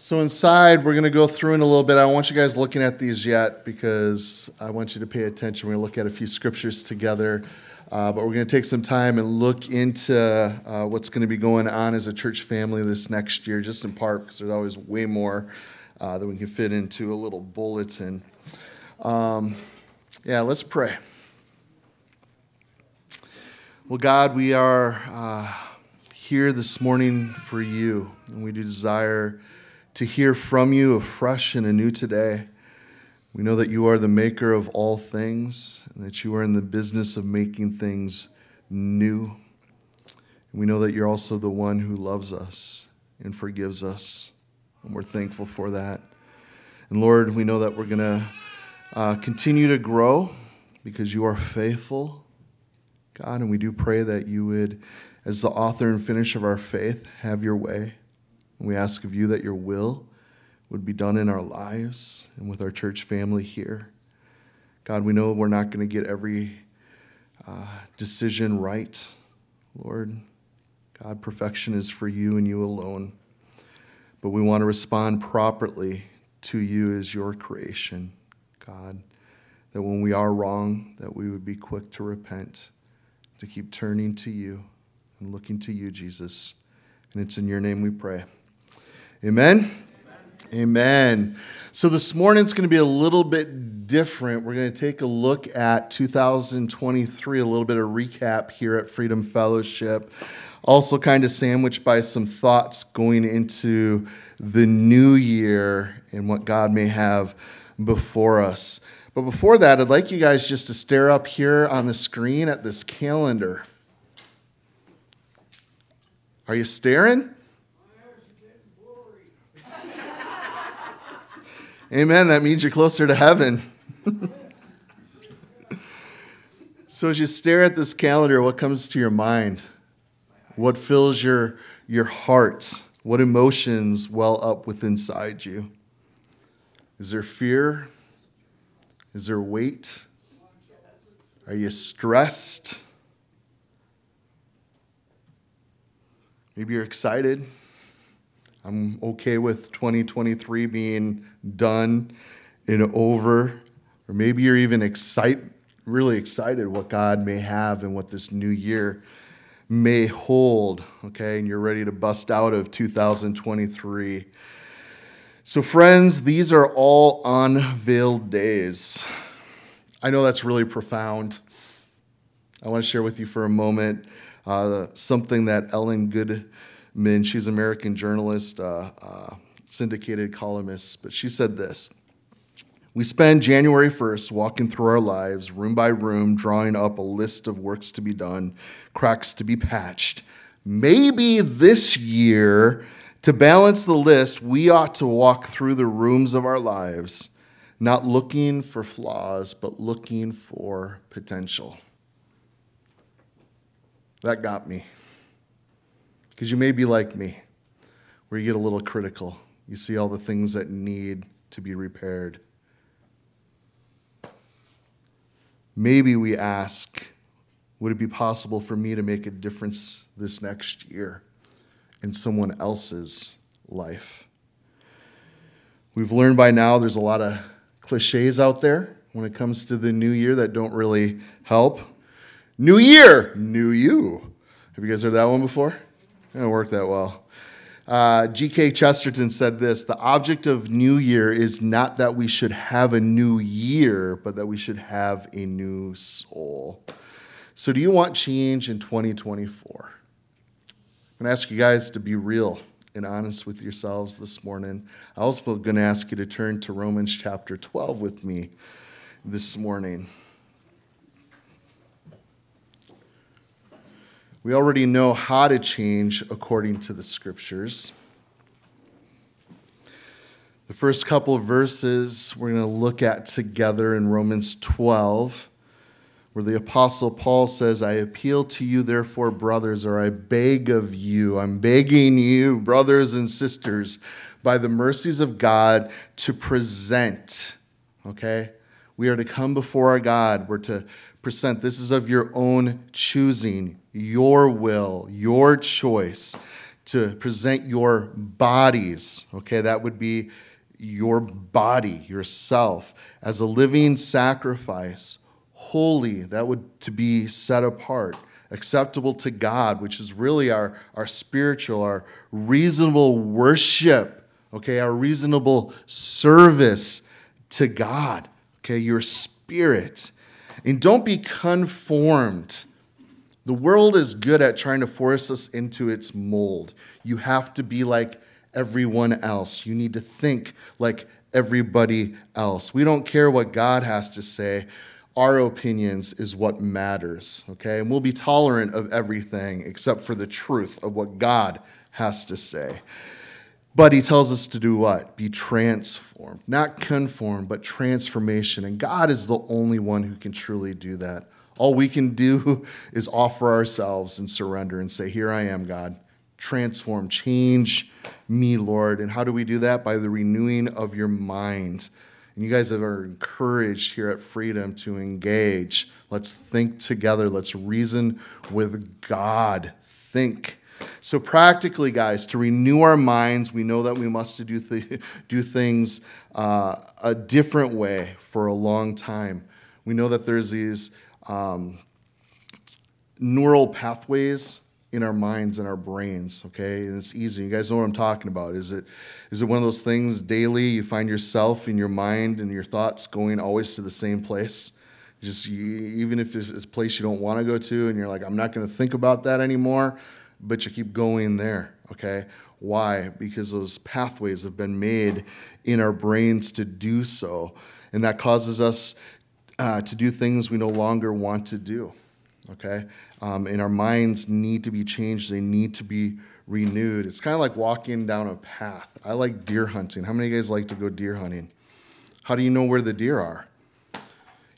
So inside, we're going to go through in a little bit. I don't want you guys looking at these yet because I want you to pay attention. We're going to look at a few scriptures together. Uh, but we're going to take some time and look into uh, what's going to be going on as a church family this next year, just in part because there's always way more uh, that we can fit into a little bulletin. Um, yeah, let's pray. Well, God, we are uh, here this morning for you, and we do desire to hear from you afresh and anew today. We know that you are the maker of all things and that you are in the business of making things new. And we know that you're also the one who loves us and forgives us, and we're thankful for that. And Lord, we know that we're going to uh, continue to grow because you are faithful, God, and we do pray that you would, as the author and finisher of our faith, have your way. We ask of you that your will would be done in our lives and with our church family here. God, we know we're not going to get every uh, decision right, Lord. God, perfection is for you and you alone. But we want to respond properly to you as your creation, God. That when we are wrong, that we would be quick to repent, to keep turning to you and looking to you, Jesus. And it's in your name we pray. Amen. Amen. So this morning it's going to be a little bit different. We're going to take a look at 2023, a little bit of recap here at Freedom Fellowship. Also, kind of sandwiched by some thoughts going into the new year and what God may have before us. But before that, I'd like you guys just to stare up here on the screen at this calendar. Are you staring? Amen. That means you're closer to heaven. so as you stare at this calendar, what comes to your mind? What fills your, your heart? What emotions well up within inside you? Is there fear? Is there weight? Are you stressed? Maybe you're excited. I'm okay with 2023 being done and over. Or maybe you're even excited, really excited what God may have and what this new year may hold, okay? And you're ready to bust out of 2023. So, friends, these are all unveiled days. I know that's really profound. I want to share with you for a moment uh, something that Ellen Good Min. She's an American journalist, uh, uh, syndicated columnist, but she said this. We spend January 1st walking through our lives, room by room, drawing up a list of works to be done, cracks to be patched. Maybe this year, to balance the list, we ought to walk through the rooms of our lives, not looking for flaws, but looking for potential. That got me. Because you may be like me, where you get a little critical. You see all the things that need to be repaired. Maybe we ask, would it be possible for me to make a difference this next year in someone else's life? We've learned by now there's a lot of cliches out there when it comes to the new year that don't really help. New year, new you. Have you guys heard that one before? Didn't work that well. Uh, G.K. Chesterton said this The object of New Year is not that we should have a new year, but that we should have a new soul. So, do you want change in 2024? I'm going to ask you guys to be real and honest with yourselves this morning. I'm also going to ask you to turn to Romans chapter 12 with me this morning. We already know how to change according to the scriptures. The first couple of verses we're going to look at together in Romans 12, where the Apostle Paul says, I appeal to you, therefore, brothers, or I beg of you, I'm begging you, brothers and sisters, by the mercies of God, to present, okay? We are to come before our God. We're to present. This is of your own choosing your will, your choice to present your bodies, okay, that would be your body, yourself, as a living sacrifice, holy, that would to be set apart, acceptable to God, which is really our, our spiritual, our reasonable worship, okay, our reasonable service to God, okay, your spirit. And don't be conformed. The world is good at trying to force us into its mold. You have to be like everyone else. You need to think like everybody else. We don't care what God has to say. Our opinions is what matters, okay? And we'll be tolerant of everything except for the truth of what God has to say. But he tells us to do what? Be transformed. Not conform, but transformation. And God is the only one who can truly do that. All we can do is offer ourselves and surrender and say, Here I am, God. Transform, change me, Lord. And how do we do that? By the renewing of your mind. And you guys are encouraged here at Freedom to engage. Let's think together. Let's reason with God. Think so, practically, guys, to renew our minds, we know that we must do, th- do things uh, a different way for a long time. We know that there's these um, neural pathways in our minds and our brains, okay? And it's easy. You guys know what I'm talking about. Is it, is it one of those things daily you find yourself in your mind and your thoughts going always to the same place? Just you, even if it's a place you don't want to go to and you're like, I'm not going to think about that anymore but you keep going there, okay? Why? Because those pathways have been made in our brains to do so. And that causes us uh, to do things we no longer want to do, okay? Um, and our minds need to be changed, they need to be renewed. It's kind of like walking down a path. I like deer hunting. How many of you guys like to go deer hunting? How do you know where the deer are?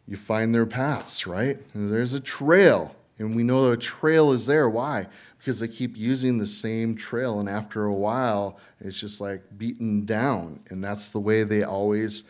You find their paths, right? And there's a trail, and we know a trail is there. Why? because they keep using the same trail. And after a while, it's just like beaten down. And that's the way they always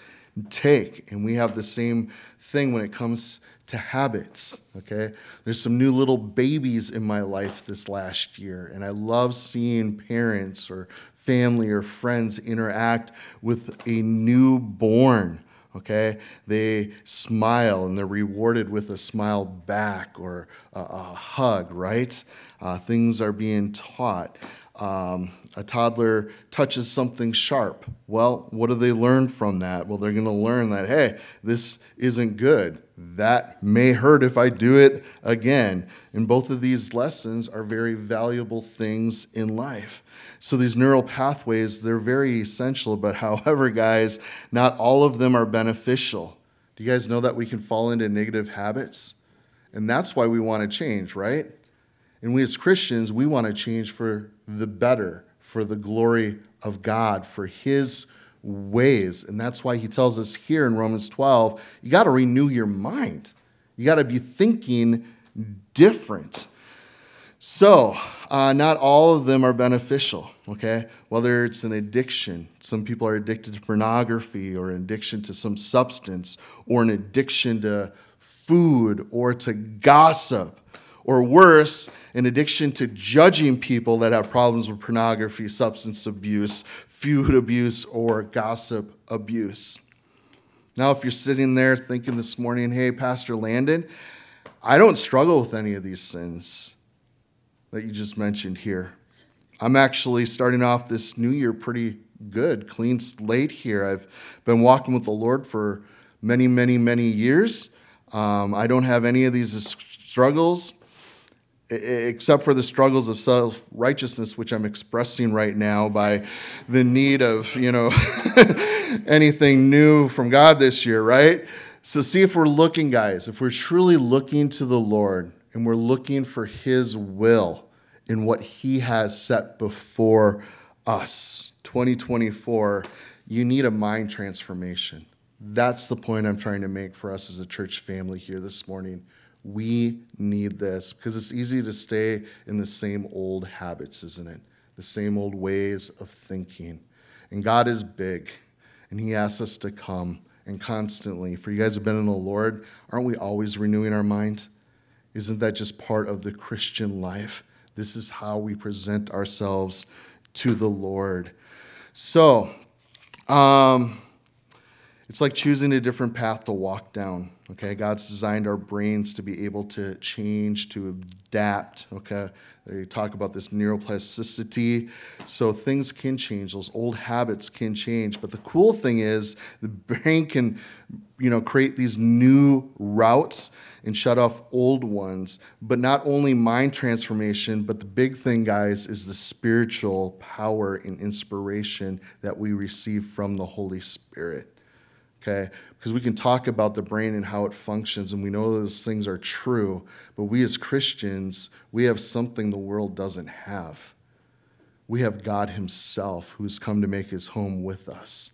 take. And we have the same thing when it comes to habits. Okay. There's some new little babies in my life this last year. And I love seeing parents or family or friends interact with a newborn okay they smile and they're rewarded with a smile back or a, a hug right uh, things are being taught. Um, a toddler touches something sharp. Well, what do they learn from that? Well, they're going to learn that, hey, this isn't good. That may hurt if I do it again. And both of these lessons are very valuable things in life. So these neural pathways, they're very essential, but however, guys, not all of them are beneficial. Do you guys know that we can fall into negative habits? And that's why we want to change, right? And we as Christians, we want to change for the better, for the glory of God, for His ways. And that's why He tells us here in Romans 12 you got to renew your mind, you got to be thinking different. So, uh, not all of them are beneficial, okay? Whether it's an addiction, some people are addicted to pornography, or an addiction to some substance, or an addiction to food, or to gossip or worse, an addiction to judging people that have problems with pornography, substance abuse, food abuse, or gossip abuse. Now, if you're sitting there thinking this morning, hey, Pastor Landon, I don't struggle with any of these sins that you just mentioned here. I'm actually starting off this new year pretty good, clean slate here. I've been walking with the Lord for many, many, many years. Um, I don't have any of these struggles except for the struggles of self righteousness, which I'm expressing right now by the need of, you know, anything new from God this year, right? So, see if we're looking, guys, if we're truly looking to the Lord and we're looking for His will in what He has set before us, 2024, you need a mind transformation. That's the point I'm trying to make for us as a church family here this morning. We need this because it's easy to stay in the same old habits, isn't it? The same old ways of thinking. And God is big, and He asks us to come and constantly. For you guys have been in the Lord, aren't we always renewing our mind? Isn't that just part of the Christian life? This is how we present ourselves to the Lord. So, um, it's like choosing a different path to walk down. Okay, God's designed our brains to be able to change, to adapt. Okay, they talk about this neuroplasticity. So things can change, those old habits can change. But the cool thing is, the brain can, you know, create these new routes and shut off old ones. But not only mind transformation, but the big thing, guys, is the spiritual power and inspiration that we receive from the Holy Spirit okay? Because we can talk about the brain and how it functions, and we know those things are true, but we as Christians, we have something the world doesn't have. We have God Himself who's come to make His home with us.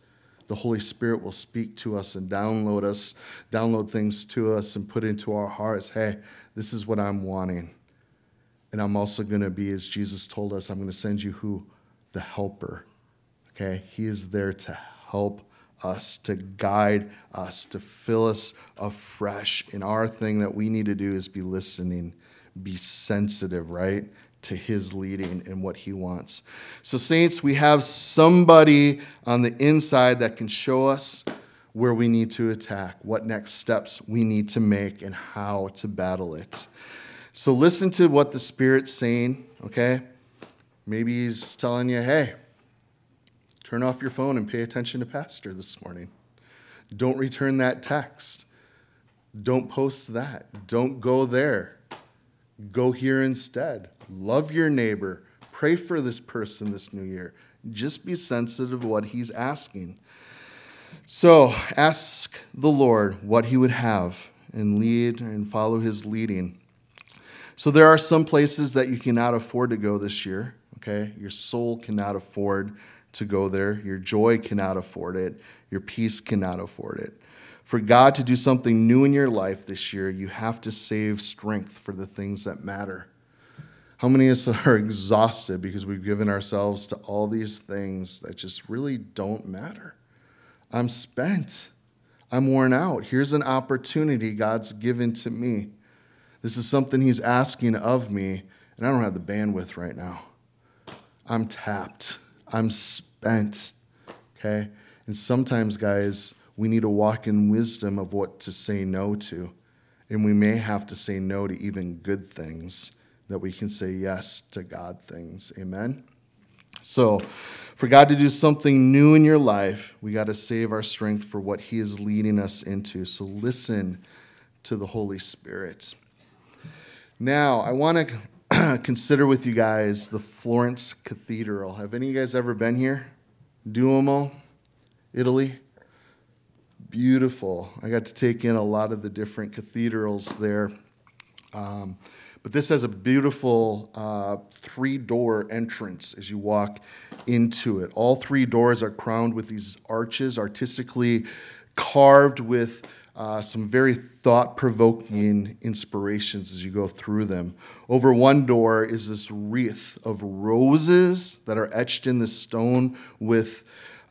The Holy Spirit will speak to us and download us, download things to us and put into our hearts. Hey, this is what I'm wanting. And I'm also going to be, as Jesus told us, I'm going to send you who? The helper. Okay? He is there to help us, to guide us, to fill us afresh. And our thing that we need to do is be listening, be sensitive, right? To his leading and what he wants. So, saints, we have somebody on the inside that can show us where we need to attack, what next steps we need to make, and how to battle it. So, listen to what the Spirit's saying, okay? Maybe he's telling you, hey, Turn off your phone and pay attention to Pastor this morning. Don't return that text. Don't post that. Don't go there. Go here instead. Love your neighbor. Pray for this person this new year. Just be sensitive to what he's asking. So ask the Lord what he would have and lead and follow his leading. So there are some places that you cannot afford to go this year, okay? Your soul cannot afford to go there. Your joy cannot afford it. Your peace cannot afford it. For God to do something new in your life this year, you have to save strength for the things that matter. How many of us are exhausted because we've given ourselves to all these things that just really don't matter? I'm spent. I'm worn out. Here's an opportunity God's given to me. This is something He's asking of me, and I don't have the bandwidth right now. I'm tapped. I'm spent. Okay? And sometimes, guys, we need to walk in wisdom of what to say no to. And we may have to say no to even good things that we can say yes to God things. Amen? So, for God to do something new in your life, we got to save our strength for what He is leading us into. So, listen to the Holy Spirit. Now, I want to consider with you guys the Florence Cathedral. Have any of you guys ever been here? Duomo, Italy? Beautiful. I got to take in a lot of the different cathedrals there. Um, but this has a beautiful uh, three door entrance as you walk into it. All three doors are crowned with these arches, artistically carved with uh, some very thought provoking inspirations as you go through them. Over one door is this wreath of roses that are etched in the stone with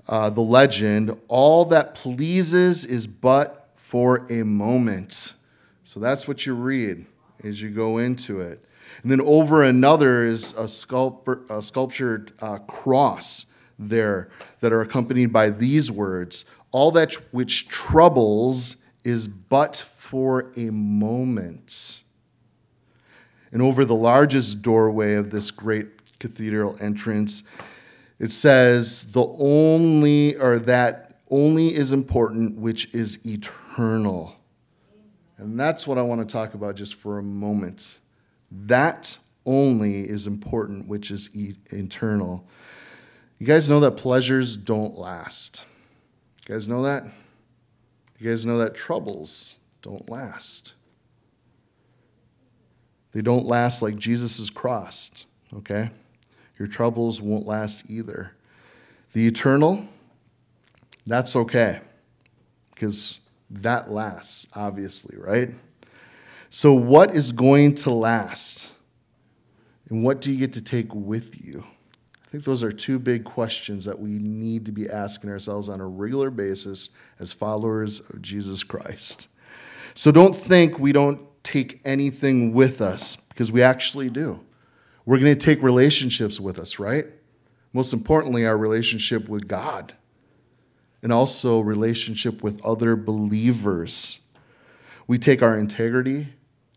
uh, the legend All that pleases is but for a moment. So that's what you read as you go into it. And then over another is a, sculpt- a sculptured uh, cross there that are accompanied by these words All that which troubles is but for a moment. And over the largest doorway of this great cathedral entrance, it says, the only, or that only is important which is eternal. And that's what I want to talk about just for a moment. That only is important which is eternal. You guys know that pleasures don't last. You guys know that? You guys know that troubles don't last. They don't last like Jesus cross, okay? Your troubles won't last either. The eternal, that's okay, because that lasts, obviously, right? So, what is going to last? And what do you get to take with you? Think those are two big questions that we need to be asking ourselves on a regular basis as followers of Jesus Christ. So don't think we don't take anything with us, because we actually do. We're going to take relationships with us, right? Most importantly, our relationship with God and also relationship with other believers. We take our integrity,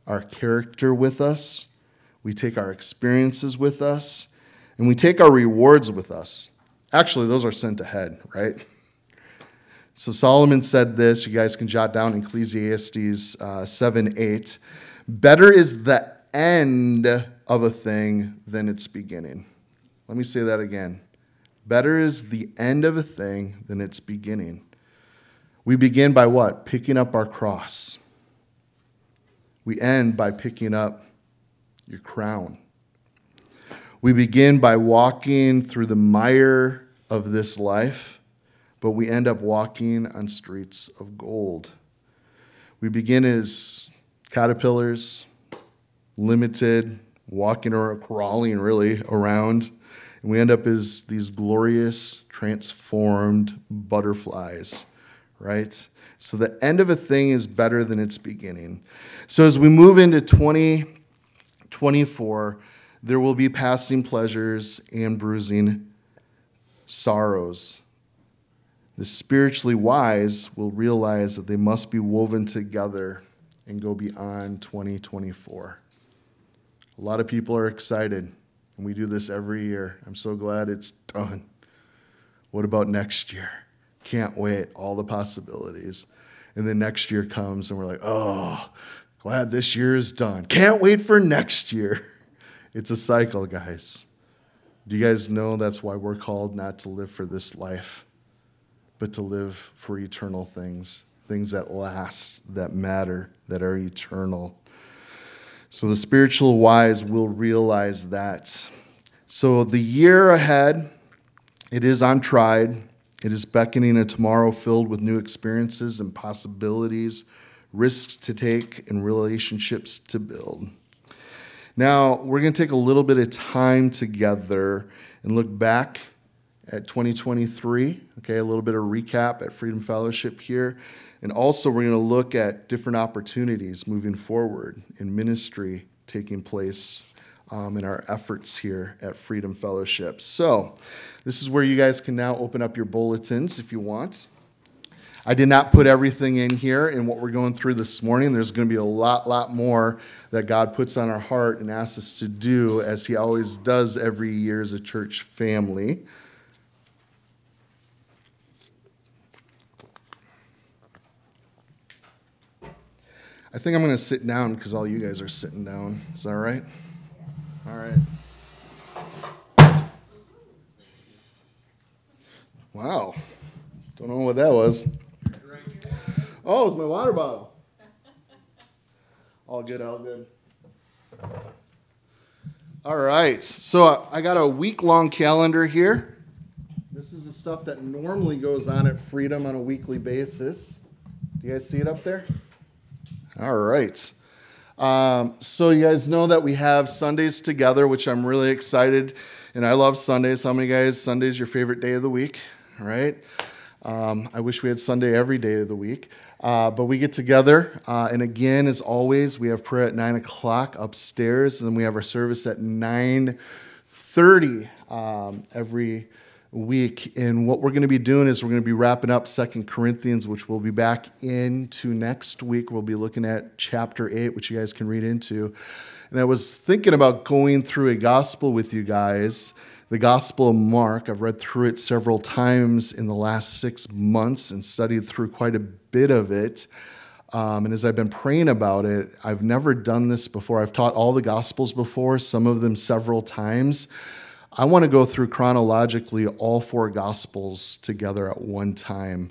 our character with us, we take our experiences with us, and we take our rewards with us. Actually, those are sent ahead, right? So Solomon said this, you guys can jot down Ecclesiastes uh, 7 8. Better is the end of a thing than its beginning. Let me say that again. Better is the end of a thing than its beginning. We begin by what? Picking up our cross. We end by picking up your crown. We begin by walking through the mire of this life, but we end up walking on streets of gold. We begin as caterpillars, limited, walking or crawling really around, and we end up as these glorious, transformed butterflies, right? So the end of a thing is better than its beginning. So as we move into 2024, there will be passing pleasures and bruising sorrows. The spiritually wise will realize that they must be woven together and go beyond 2024. A lot of people are excited, and we do this every year. I'm so glad it's done. What about next year? Can't wait, all the possibilities. And then next year comes, and we're like, oh, glad this year is done. Can't wait for next year. It's a cycle, guys. Do you guys know that's why we're called not to live for this life, but to live for eternal things, things that last, that matter, that are eternal. So the spiritual wise will realize that. So the year ahead, it is untried. It is beckoning a tomorrow filled with new experiences and possibilities, risks to take, and relationships to build. Now, we're going to take a little bit of time together and look back at 2023, okay, a little bit of recap at Freedom Fellowship here. And also, we're going to look at different opportunities moving forward in ministry taking place um, in our efforts here at Freedom Fellowship. So, this is where you guys can now open up your bulletins if you want. I did not put everything in here in what we're going through this morning. There's going to be a lot, lot more that God puts on our heart and asks us to do, as He always does every year as a church family. I think I'm going to sit down because all you guys are sitting down. Is that all right? All right. Wow. Don't know what that was. Oh, it's my water bottle. All good, all good. All right. So I got a week long calendar here. This is the stuff that normally goes on at Freedom on a weekly basis. Do you guys see it up there? All right. Um, so you guys know that we have Sundays together, which I'm really excited, and I love Sundays. How many guys? Sunday's your favorite day of the week, right? Um, I wish we had Sunday every day of the week. Uh, but we get together, uh, and again, as always, we have prayer at nine o'clock upstairs, and then we have our service at nine thirty um, every week. And what we're going to be doing is we're going to be wrapping up Second Corinthians, which we'll be back into next week. We'll be looking at chapter eight, which you guys can read into. And I was thinking about going through a gospel with you guys the Gospel of Mark. I've read through it several times in the last six months and studied through quite a bit of it. Um, and as I've been praying about it, I've never done this before. I've taught all the Gospels before, some of them several times. I want to go through chronologically all four Gospels together at one time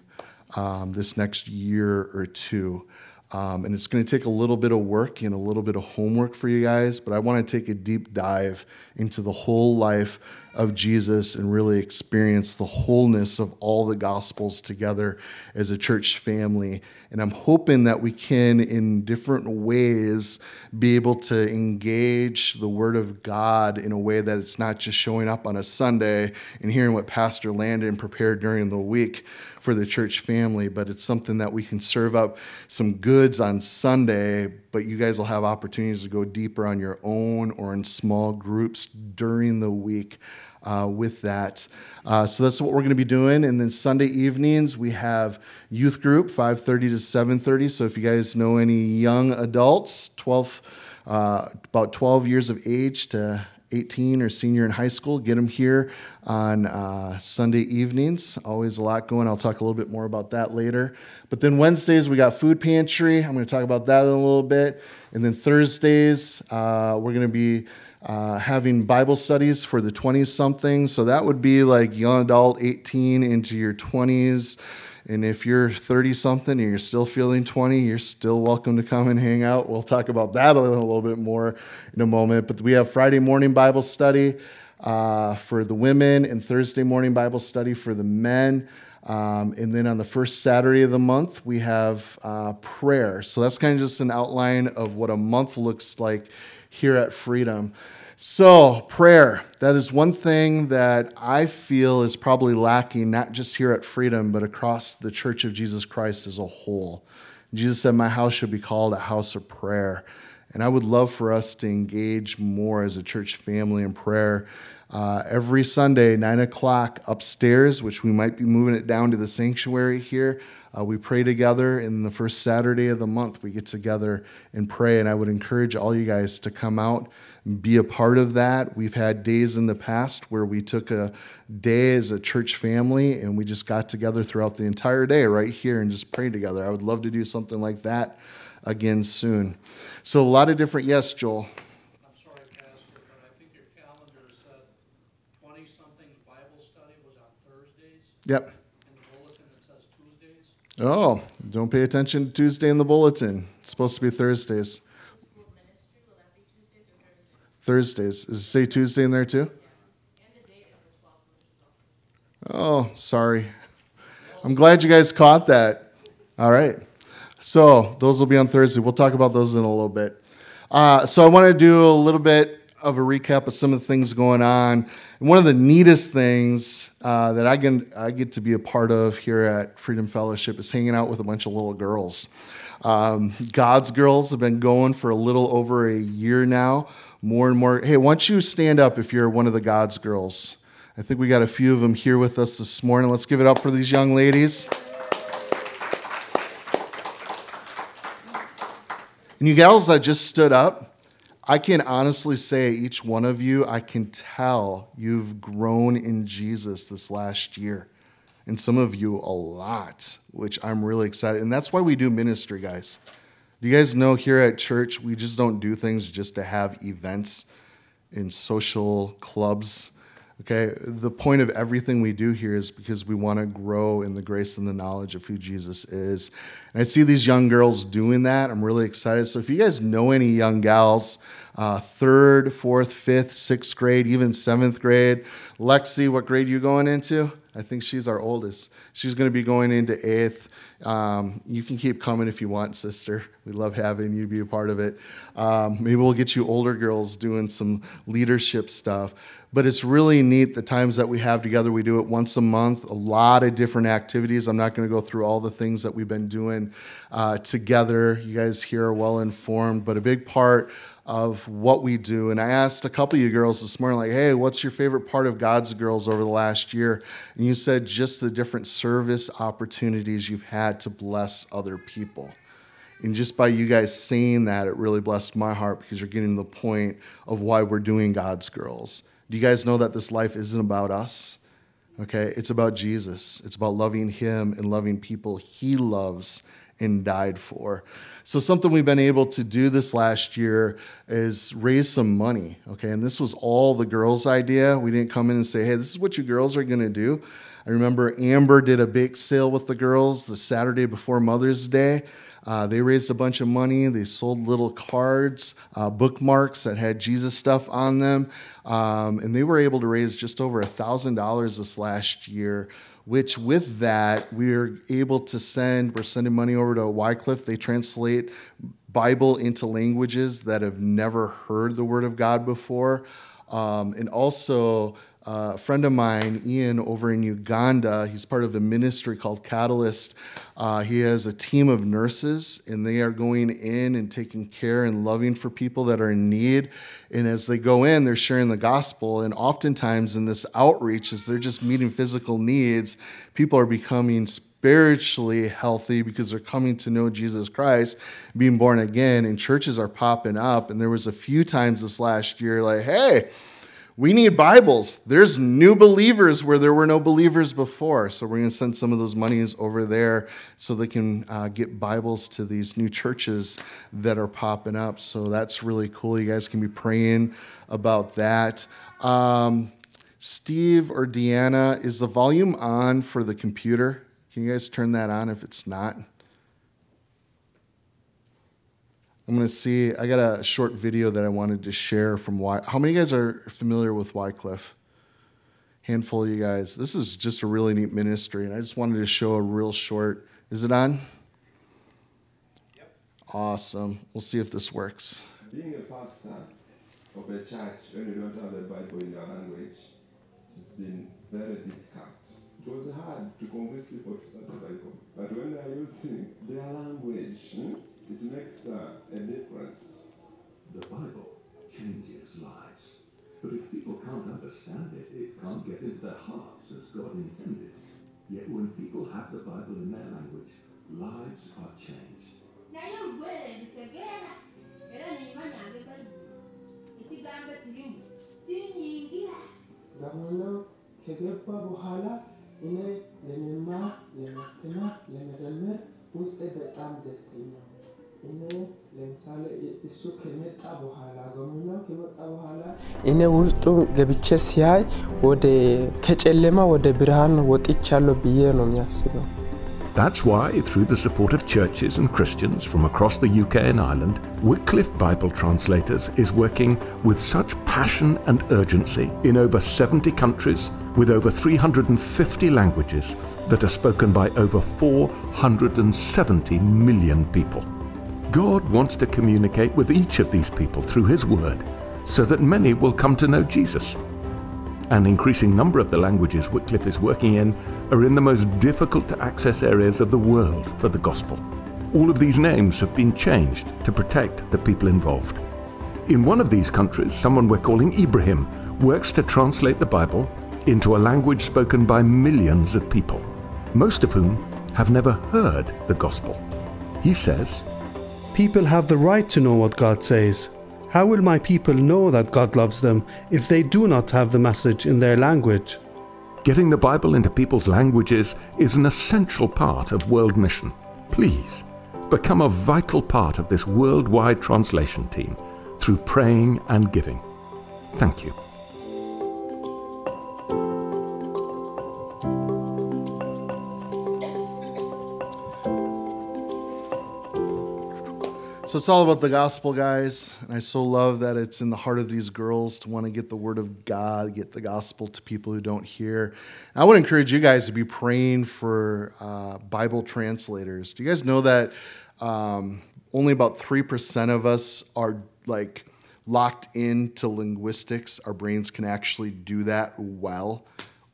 um, this next year or two. Um, and it's going to take a little bit of work and a little bit of homework for you guys, but I want to take a deep dive into the whole life of Jesus and really experience the wholeness of all the Gospels together as a church family. And I'm hoping that we can, in different ways, be able to engage the Word of God in a way that it's not just showing up on a Sunday and hearing what Pastor Landon prepared during the week for the church family, but it's something that we can serve up some goods on Sunday, but you guys will have opportunities to go deeper on your own or in small groups during the week. Uh, with that, uh, so that's what we're going to be doing. And then Sunday evenings we have youth group, 5:30 to 7:30. So if you guys know any young adults, 12, uh, about 12 years of age to 18 or senior in high school, get them here on uh, Sunday evenings. Always a lot going. I'll talk a little bit more about that later. But then Wednesdays, we got food pantry. I'm going to talk about that in a little bit. And then Thursdays, uh, we're going to be uh, having Bible studies for the 20 something. So that would be like young adult 18 into your 20s. And if you're 30 something and you're still feeling 20, you're still welcome to come and hang out. We'll talk about that a little, bit more in a moment. But we have Friday morning Bible study uh, for the women and Thursday morning Bible study for the men. Um, and then on the first Saturday of the month, we have uh, prayer. So that's kind of just an outline of what a month looks like here at Freedom. So, prayer, that is one thing that I feel is probably lacking, not just here at Freedom, but across the Church of Jesus Christ as a whole. Jesus said, My house should be called a house of prayer. And I would love for us to engage more as a church family in prayer. Uh, every Sunday, 9 o'clock upstairs, which we might be moving it down to the sanctuary here. Uh, we pray together. In the first Saturday of the month, we get together and pray. And I would encourage all you guys to come out be a part of that. We've had days in the past where we took a day as a church family and we just got together throughout the entire day right here and just prayed together. I would love to do something like that again soon. So, a lot of different, yes, Joel. I'm sorry, Pastor, but I think your calendar said twenty something Bible study was on Thursdays. Yep. In the bulletin, it says Tuesdays. Oh, don't pay attention to Tuesday in the bulletin. It's supposed to be Thursdays. School ministry, will that be or Thursdays? Thursdays. Does it say Tuesday in there too? And the date is the twelfth, which is also. Oh, sorry. I'm glad you guys caught that. All right. So those will be on Thursday. We'll talk about those in a little bit. Uh, so I want to do a little bit of a recap of some of the things going on. And one of the neatest things uh, that I can I get to be a part of here at Freedom Fellowship is hanging out with a bunch of little girls. Um, God's girls have been going for a little over a year now. More and more. Hey, why don't you stand up if you're one of the God's girls? I think we got a few of them here with us this morning. Let's give it up for these young ladies. And you gals that just stood up, I can honestly say, each one of you, I can tell you've grown in Jesus this last year. And some of you a lot, which I'm really excited. And that's why we do ministry, guys. Do you guys know here at church, we just don't do things just to have events in social clubs? Okay, the point of everything we do here is because we want to grow in the grace and the knowledge of who Jesus is. And I see these young girls doing that. I'm really excited. So if you guys know any young gals, uh, third, fourth, fifth, sixth grade, even seventh grade, Lexi, what grade you going into? I think she's our oldest. She's going to be going into eighth. Um, you can keep coming if you want, sister. We love having you be a part of it. Um, maybe we'll get you older girls doing some leadership stuff. But it's really neat the times that we have together. We do it once a month, a lot of different activities. I'm not going to go through all the things that we've been doing uh, together. You guys here are well informed, but a big part of what we do. And I asked a couple of you girls this morning, like, hey, what's your favorite part of God's Girls over the last year? And you said just the different service opportunities you've had to bless other people. And just by you guys saying that, it really blessed my heart because you're getting to the point of why we're doing God's Girls. Do you guys know that this life isn't about us? Okay, it's about Jesus. It's about loving Him and loving people He loves and died for. So, something we've been able to do this last year is raise some money. Okay, and this was all the girls' idea. We didn't come in and say, hey, this is what you girls are going to do. I remember Amber did a bake sale with the girls the Saturday before Mother's Day. Uh, they raised a bunch of money. They sold little cards, uh, bookmarks that had Jesus stuff on them, um, and they were able to raise just over a thousand dollars this last year. Which, with that, we are able to send. We're sending money over to Wycliffe. They translate Bible into languages that have never heard the Word of God before, um, and also uh, a friend of mine, Ian, over in Uganda, he's part of a ministry called Catalyst. Uh, he has a team of nurses, and they are going in and taking care and loving for people that are in need. And as they go in, they're sharing the gospel. And oftentimes in this outreach, as they're just meeting physical needs, people are becoming spiritually healthy because they're coming to know Jesus Christ, being born again, and churches are popping up. And there was a few times this last year, like, hey, we need Bibles. There's new believers where there were no believers before. So we're going to send some of those monies over there so they can uh, get Bibles to these new churches that are popping up. So that's really cool. You guys can be praying about that. Um, Steve or Deanna, is the volume on for the computer? Can you guys turn that on if it's not? I'm going to see. I got a short video that I wanted to share from Why. How many of you guys are familiar with Wycliffe? Handful of you guys. This is just a really neat ministry, and I just wanted to show a real short. Is it on? Yep. Awesome. We'll see if this works. Being a pastor of a church when you don't have the Bible in your language, it's been very difficult. It was hard to convince people to start the Bible. But when they are using their language, hmm, it makes uh, a difference. The Bible changes lives. But if people can't understand it, it can't get into their hearts as God intended. Yet when people have the Bible in their language, lives are changed. naye olugwere ndutegeera era neimanya nge bayibuli ekigambo kirimu kinyingira ዘመኑ ከገባ በኋላ እኔ ለመማር ለማስተማር ለመዘመር ውስጥ በጣም ደስተኛ ነኝ። እኔ ለምሳሌ እሱ ከመጣ በኋላ ገሙና ከመጣ በኋላ እኔ ውስጡ ገብቼ ሲያይ ወደ ከጨለማ ወደ ብርሃን ወጥቻለሁ ብዬ ነው የሚያስበው። That's why, through the support of churches and Christians from across the UK and Ireland, Wycliffe Bible Translators is working with such passion and urgency in over 70 countries with over 350 languages that are spoken by over 470 million people. God wants to communicate with each of these people through His Word so that many will come to know Jesus. An increasing number of the languages Wycliffe is working in are in the most difficult to access areas of the world for the gospel. All of these names have been changed to protect the people involved. In one of these countries, someone we're calling Ibrahim works to translate the Bible into a language spoken by millions of people, most of whom have never heard the gospel. He says, People have the right to know what God says. How will my people know that God loves them if they do not have the message in their language? Getting the Bible into people's languages is an essential part of World Mission. Please become a vital part of this worldwide translation team through praying and giving. Thank you. So it's all about the gospel, guys. And I so love that it's in the heart of these girls to want to get the word of God, get the gospel to people who don't hear. And I would encourage you guys to be praying for uh, Bible translators. Do you guys know that um, only about 3% of us are like locked into linguistics? Our brains can actually do that well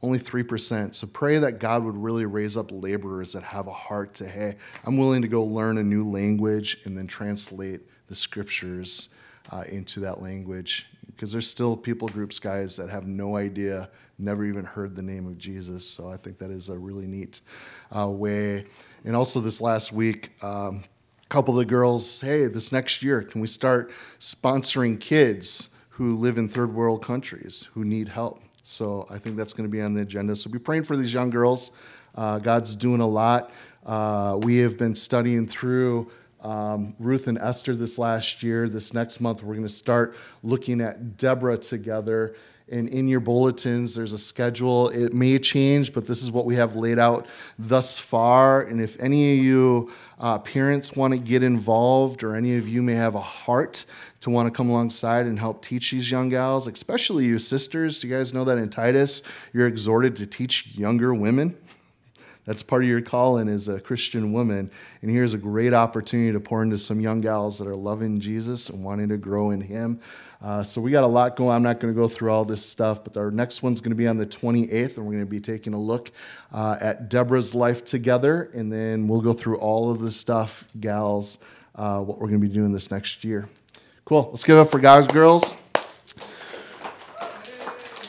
only 3%. So pray that God would really raise up laborers that have a heart to, hey, I'm willing to go learn a new language and then translate the scriptures uh, into that language. Because there's still people groups, guys, that have no idea, never even heard the name of Jesus. So I think that is a really neat uh, way. And also this last week, um, a couple of the girls, hey, this next year, can we start sponsoring kids who live in third world countries who need help? So I think that's going to be on the agenda. So be praying for these young girls. Uh, God's doing a lot. Uh, we have been studying through um, Ruth and Esther this last year. This next month, we're going to start looking at Deborah together. And in your bulletins, there's a schedule. It may change, but this is what we have laid out thus far. And if any of you uh, parents want to get involved, or any of you may have a heart to want to come alongside and help teach these young gals, especially you sisters, do you guys know that in Titus, you're exhorted to teach younger women? That's part of your calling as a Christian woman. And here's a great opportunity to pour into some young gals that are loving Jesus and wanting to grow in Him. Uh, so we got a lot going. I'm not going to go through all this stuff, but our next one's going to be on the 28th, and we're going to be taking a look uh, at Deborah's life together, and then we'll go through all of the stuff, gals, uh, what we're going to be doing this next year. Cool. Let's give it up for guys, girls.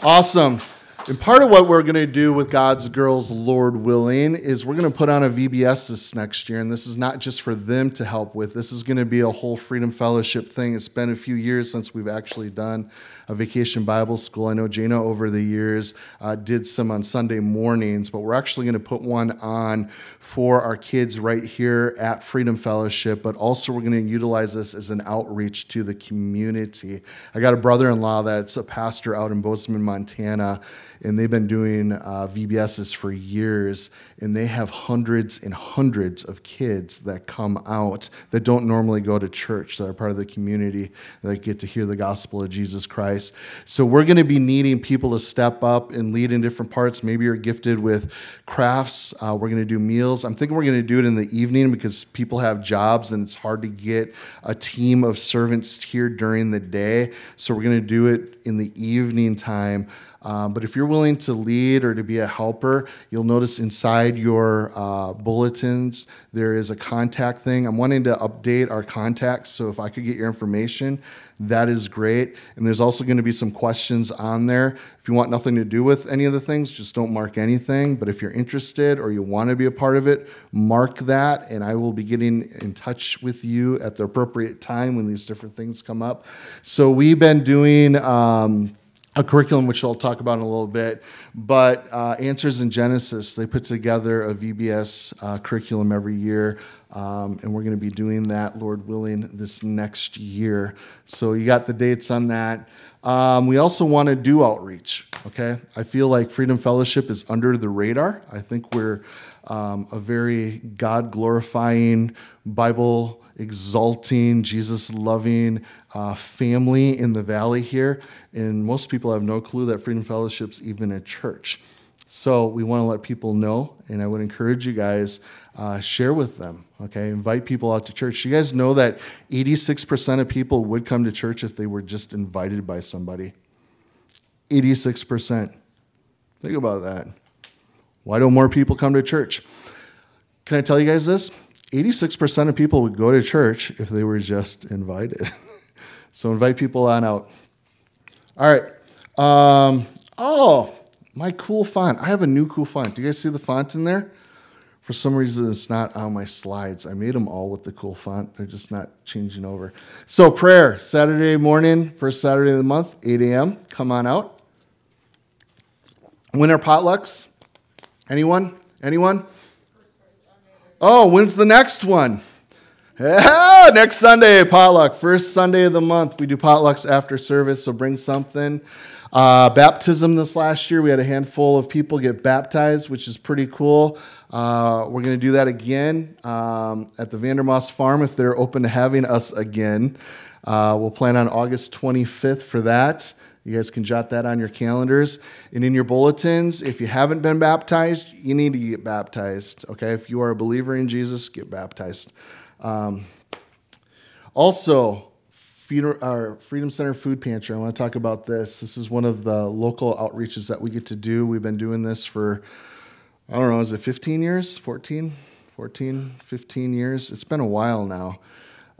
Awesome. And part of what we're going to do with God's Girls, Lord willing, is we're going to put on a VBS this next year. And this is not just for them to help with, this is going to be a whole Freedom Fellowship thing. It's been a few years since we've actually done a vacation Bible school. I know Jana over the years uh, did some on Sunday mornings, but we're actually going to put one on for our kids right here at Freedom Fellowship. But also, we're going to utilize this as an outreach to the community. I got a brother in law that's a pastor out in Bozeman, Montana and they've been doing uh, VBSs for years, and they have hundreds and hundreds of kids that come out that don't normally go to church, that are part of the community, that get to hear the gospel of Jesus Christ. So we're going to be needing people to step up and lead in different parts. Maybe you're gifted with crafts. Uh, we're going to do meals. I'm thinking we're going to do it in the evening because people have jobs and it's hard to get a team of servants here during the day. So we're going to do it in the evening time. Um, but if you're willing to lead or to be a helper, you'll notice inside your uh, bulletins there is a contact thing. I'm wanting to update our contacts, so if I could get your information, that is great. And there's also going to be some questions on there. If you want nothing to do with any of the things, just don't mark anything. But if you're interested or you want to be a part of it, mark that, and I will be getting in touch with you at the appropriate time when these different things come up. So we've been doing. Um, a curriculum which I'll talk about in a little bit. But uh, Answers in Genesis, they put together a VBS uh, curriculum every year, um, and we're going to be doing that, Lord willing, this next year. So you got the dates on that. Um, we also want to do outreach. Okay, I feel like Freedom Fellowship is under the radar. I think we're um, a very God glorifying, Bible exalting, Jesus loving uh, family in the valley here. And most people have no clue that Freedom Fellowship's even a church. So we want to let people know, and I would encourage you guys uh, share with them. Okay, invite people out to church. You guys know that 86% of people would come to church if they were just invited by somebody. 86%. Think about that. Why don't more people come to church? Can I tell you guys this? 86% of people would go to church if they were just invited. so invite people on out. All right. Um, oh, my cool font. I have a new cool font. Do you guys see the font in there? For some reason, it's not on my slides. I made them all with the cool font. They're just not changing over. So, prayer, Saturday morning, first Saturday of the month, 8 a.m. Come on out. Winter potlucks. Anyone? Anyone? Oh, when's the next one? Yeah, next Sunday, potluck. First Sunday of the month. We do potlucks after service, so bring something. Uh, baptism this last year, we had a handful of people get baptized, which is pretty cool. Uh, we're going to do that again um, at the Vandermoss Farm if they're open to having us again. Uh, we'll plan on August 25th for that. You guys can jot that on your calendars. And in your bulletins, if you haven't been baptized, you need to get baptized. Okay? If you are a believer in Jesus, get baptized. Um, also, our Freedom Center Food Pantry, I want to talk about this. This is one of the local outreaches that we get to do. We've been doing this for, I don't know, is it 15 years? 14? 14, 15 years? It's been a while now.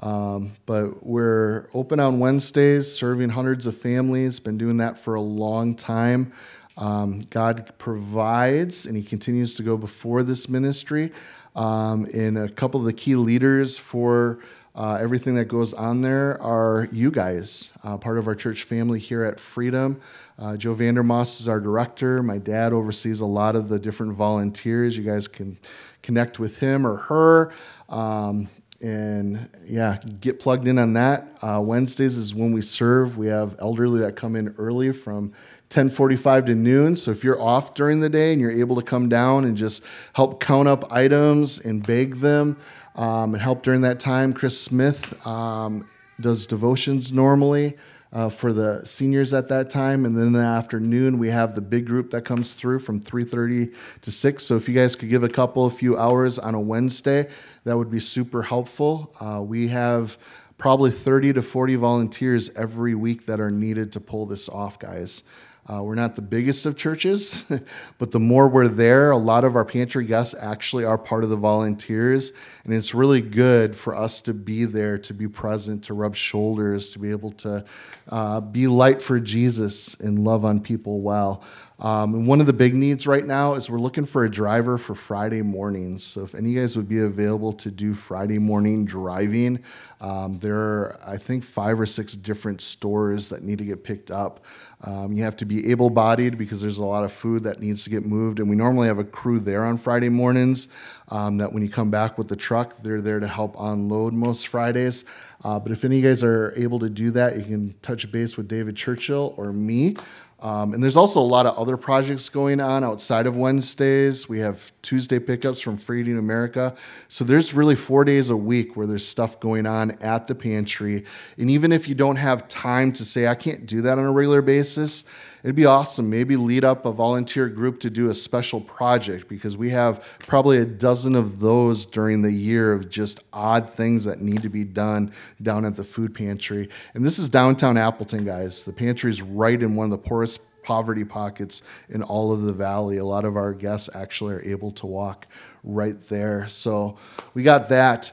Um, but we're open on Wednesdays, serving hundreds of families. Been doing that for a long time. Um, God provides, and He continues to go before this ministry. Um, and a couple of the key leaders for uh, everything that goes on there are you guys, uh, part of our church family here at Freedom. Uh, Joe Vandermoss is our director. My dad oversees a lot of the different volunteers. You guys can connect with him or her. Um, and yeah, get plugged in on that. Uh, Wednesdays is when we serve. We have elderly that come in early from 10:45 to noon. So if you're off during the day and you're able to come down and just help count up items and bag them um, and help during that time, Chris Smith um, does devotions normally uh, for the seniors at that time, and then in the afternoon we have the big group that comes through from 3:30 to 6. So if you guys could give a couple, a few hours on a Wednesday, that would be super helpful. Uh, we have probably 30 to 40 volunteers every week that are needed to pull this off, guys. Uh, we're not the biggest of churches, but the more we're there, a lot of our pantry guests actually are part of the volunteers. And it's really good for us to be there, to be present, to rub shoulders, to be able to uh, be light for Jesus and love on people well. Um, and one of the big needs right now is we're looking for a driver for Friday mornings. So if any of you guys would be available to do Friday morning driving, um, there are, I think, five or six different stores that need to get picked up. Um, you have to be able bodied because there's a lot of food that needs to get moved. And we normally have a crew there on Friday mornings um, that when you come back with the truck, they're there to help unload most Fridays. Uh, but if any of you guys are able to do that, you can touch base with David Churchill or me. Um, and there's also a lot of other projects going on outside of Wednesdays. We have Tuesday pickups from Feeding America. So there's really four days a week where there's stuff going on at the pantry. And even if you don't have time to say, I can't do that on a regular basis, it'd be awesome. Maybe lead up a volunteer group to do a special project because we have probably a dozen of those during the year of just odd things that need to be done down at the food pantry. And this is downtown Appleton, guys. The pantry is right in one of the poorest poverty pockets in all of the valley. A lot of our guests actually are able to walk right there. So we got that.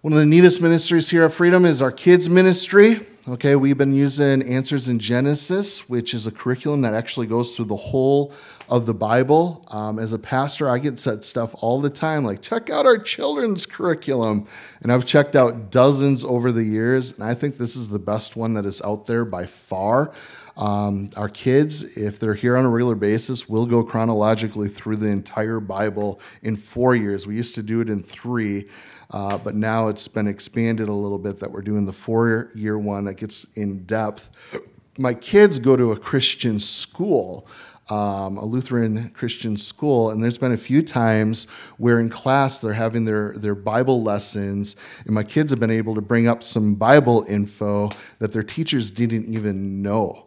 One of the neatest ministries here at Freedom is our kids ministry. Okay, we've been using Answers in Genesis, which is a curriculum that actually goes through the whole of the Bible. Um, as a pastor, I get said stuff all the time, like check out our children's curriculum, and I've checked out dozens over the years, and I think this is the best one that is out there by far. Um, our kids, if they're here on a regular basis, will go chronologically through the entire Bible in four years. We used to do it in three. Uh, but now it's been expanded a little bit that we're doing the four year one that gets in depth. My kids go to a Christian school. Um, a Lutheran Christian school, and there's been a few times where in class they're having their, their Bible lessons, and my kids have been able to bring up some Bible info that their teachers didn't even know.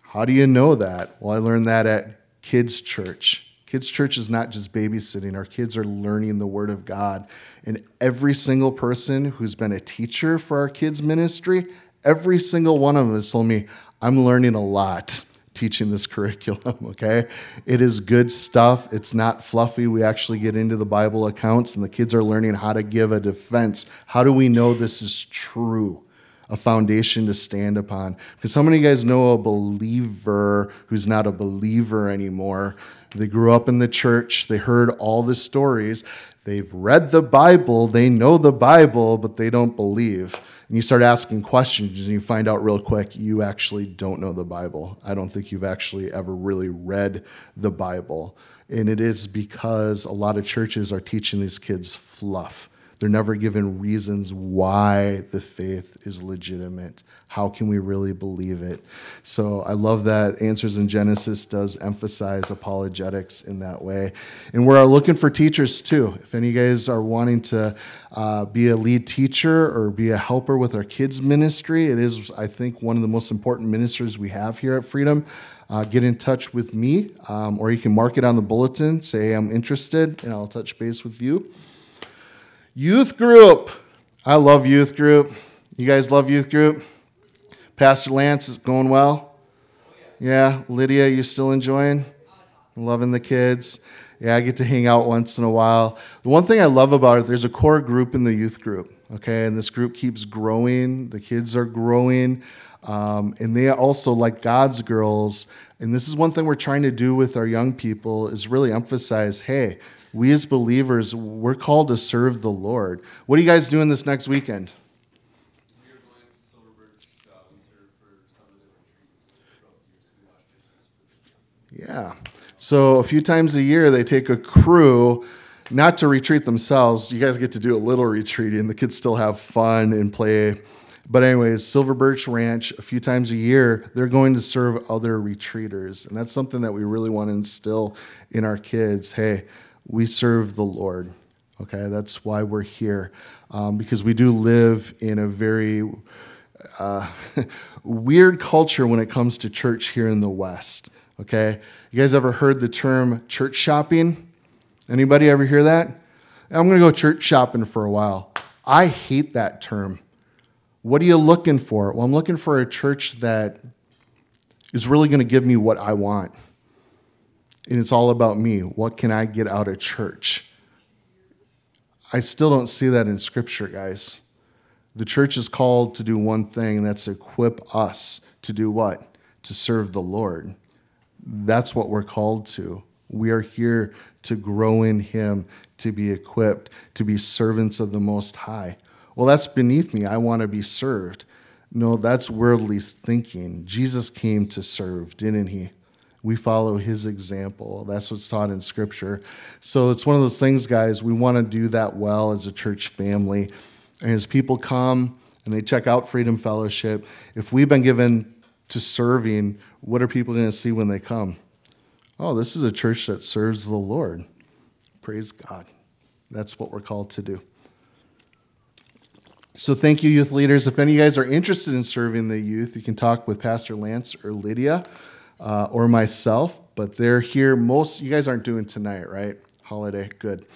How do you know that? Well, I learned that at kids' church. Kids' church is not just babysitting. Our kids are learning the Word of God. And every single person who's been a teacher for our kids' ministry, every single one of them has told me, I'm learning a lot teaching this curriculum, okay? It is good stuff. It's not fluffy. We actually get into the Bible accounts, and the kids are learning how to give a defense. How do we know this is true? a foundation to stand upon. Because how many of you guys know a believer who's not a believer anymore? They grew up in the church, they heard all the stories, they've read the Bible, they know the Bible, but they don't believe. And you start asking questions and you find out real quick you actually don't know the Bible. I don't think you've actually ever really read the Bible. And it is because a lot of churches are teaching these kids fluff. They're never given reasons why the faith is legitimate. How can we really believe it? So I love that Answers in Genesis does emphasize apologetics in that way. And we're looking for teachers too. If any of you guys are wanting to uh, be a lead teacher or be a helper with our kids' ministry, it is, I think, one of the most important ministries we have here at Freedom. Uh, get in touch with me, um, or you can mark it on the bulletin, say I'm interested, and I'll touch base with you. Youth group. I love youth group. You guys love youth group? Pastor Lance is going well? Yeah. Lydia, you still enjoying? Loving the kids? Yeah, I get to hang out once in a while. The one thing I love about it, there's a core group in the youth group, okay? And this group keeps growing. The kids are growing. Um, and they also, like God's girls, and this is one thing we're trying to do with our young people, is really emphasize hey, we as believers, we're called to serve the Lord. What are you guys doing this next weekend? Yeah. So a few times a year, they take a crew, not to retreat themselves. You guys get to do a little retreating. The kids still have fun and play But, anyways, Silver Birch Ranch, a few times a year, they're going to serve other retreaters. And that's something that we really want to instill in our kids. Hey, we serve the Lord. Okay, that's why we're here. Um, because we do live in a very uh, weird culture when it comes to church here in the West. Okay, you guys ever heard the term church shopping? Anybody ever hear that? I'm to go church shopping for a while. I hate that term. What are you looking for? Well, I'm looking for a church that is really to give me what I want. And it's all about me. What can I get out of church? I still don't see that in Scripture, guys. The church is called to do one thing, and that's equip us to do what? To serve the Lord. That's what we're called to. We are here to grow in Him, to be equipped, to be servants of the Most High. Well, that's beneath me. I want to be served. No, that's worldly thinking. Jesus came to serve, didn't He? We follow His example. That's what's taught in Scripture. So it's one of those things, guys, we want to do that well as a church family. And as people come and they check out Freedom Fellowship, if we've been given to serving, what are people going to see when they come? Oh, this is a church that serves the Lord. Praise God. That's what we're called to do. So, thank you, youth leaders. If any of you guys are interested in serving the youth, you can talk with Pastor Lance or Lydia uh, or myself. But they're here. Most you guys aren't doing tonight, right? Holiday, good.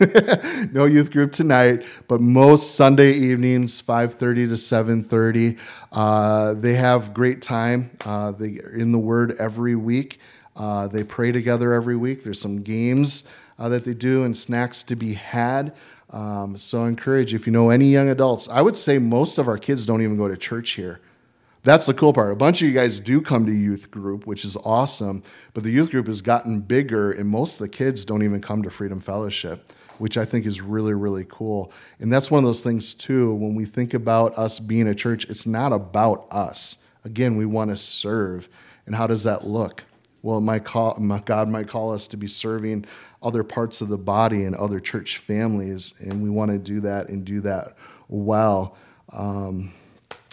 no youth group tonight, but most Sunday evenings, 5:30 to 7:30. Uh, they have great time. Uh, they are in the Word every week. Uh, they pray together every week. There's some games uh, that they do and snacks to be had. Um, so I encourage if you know any young adults, I would say most of our kids don't even go to church here. That's the cool part. A bunch of you guys do come to youth group, which is awesome, but the youth group has gotten bigger, and most of the kids don't even come to Freedom Fellowship, which I think is really, really cool. And that's one of those things, too, when we think about us being a church, it's not about us. Again, we want to serve. And how does that look? Well, my call, my God might call us to be serving other parts of the body and other church families, and we want to do that and do that well um,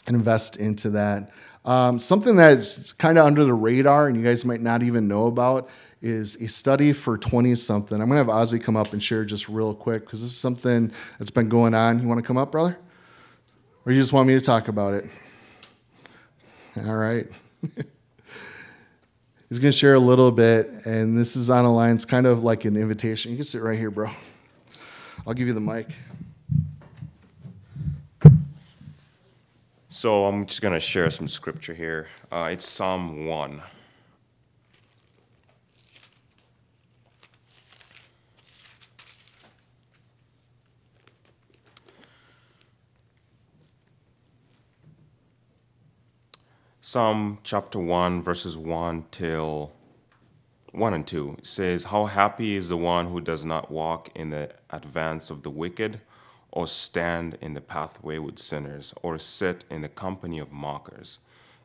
invest into that. Um, something that's kind of under the radar and you guys might not even know about is a study for 20 something. I'm going to have Ozzy come up and share just real quick because this is something that's been going on. You want to come up, brother? Or you just want me to talk about it? All right. He's going to share a little bit, and this is on a line. It's kind of like an invitation. You can sit right here, bro. I'll give you the mic. So I'm just going to share some scripture here. Uh, it's Psalm 1. Psalm chapter 1, verses 1 till 1 and 2 it says, How happy is the one who does not walk in the advance of the wicked, or stand in the pathway with sinners, or sit in the company of mockers.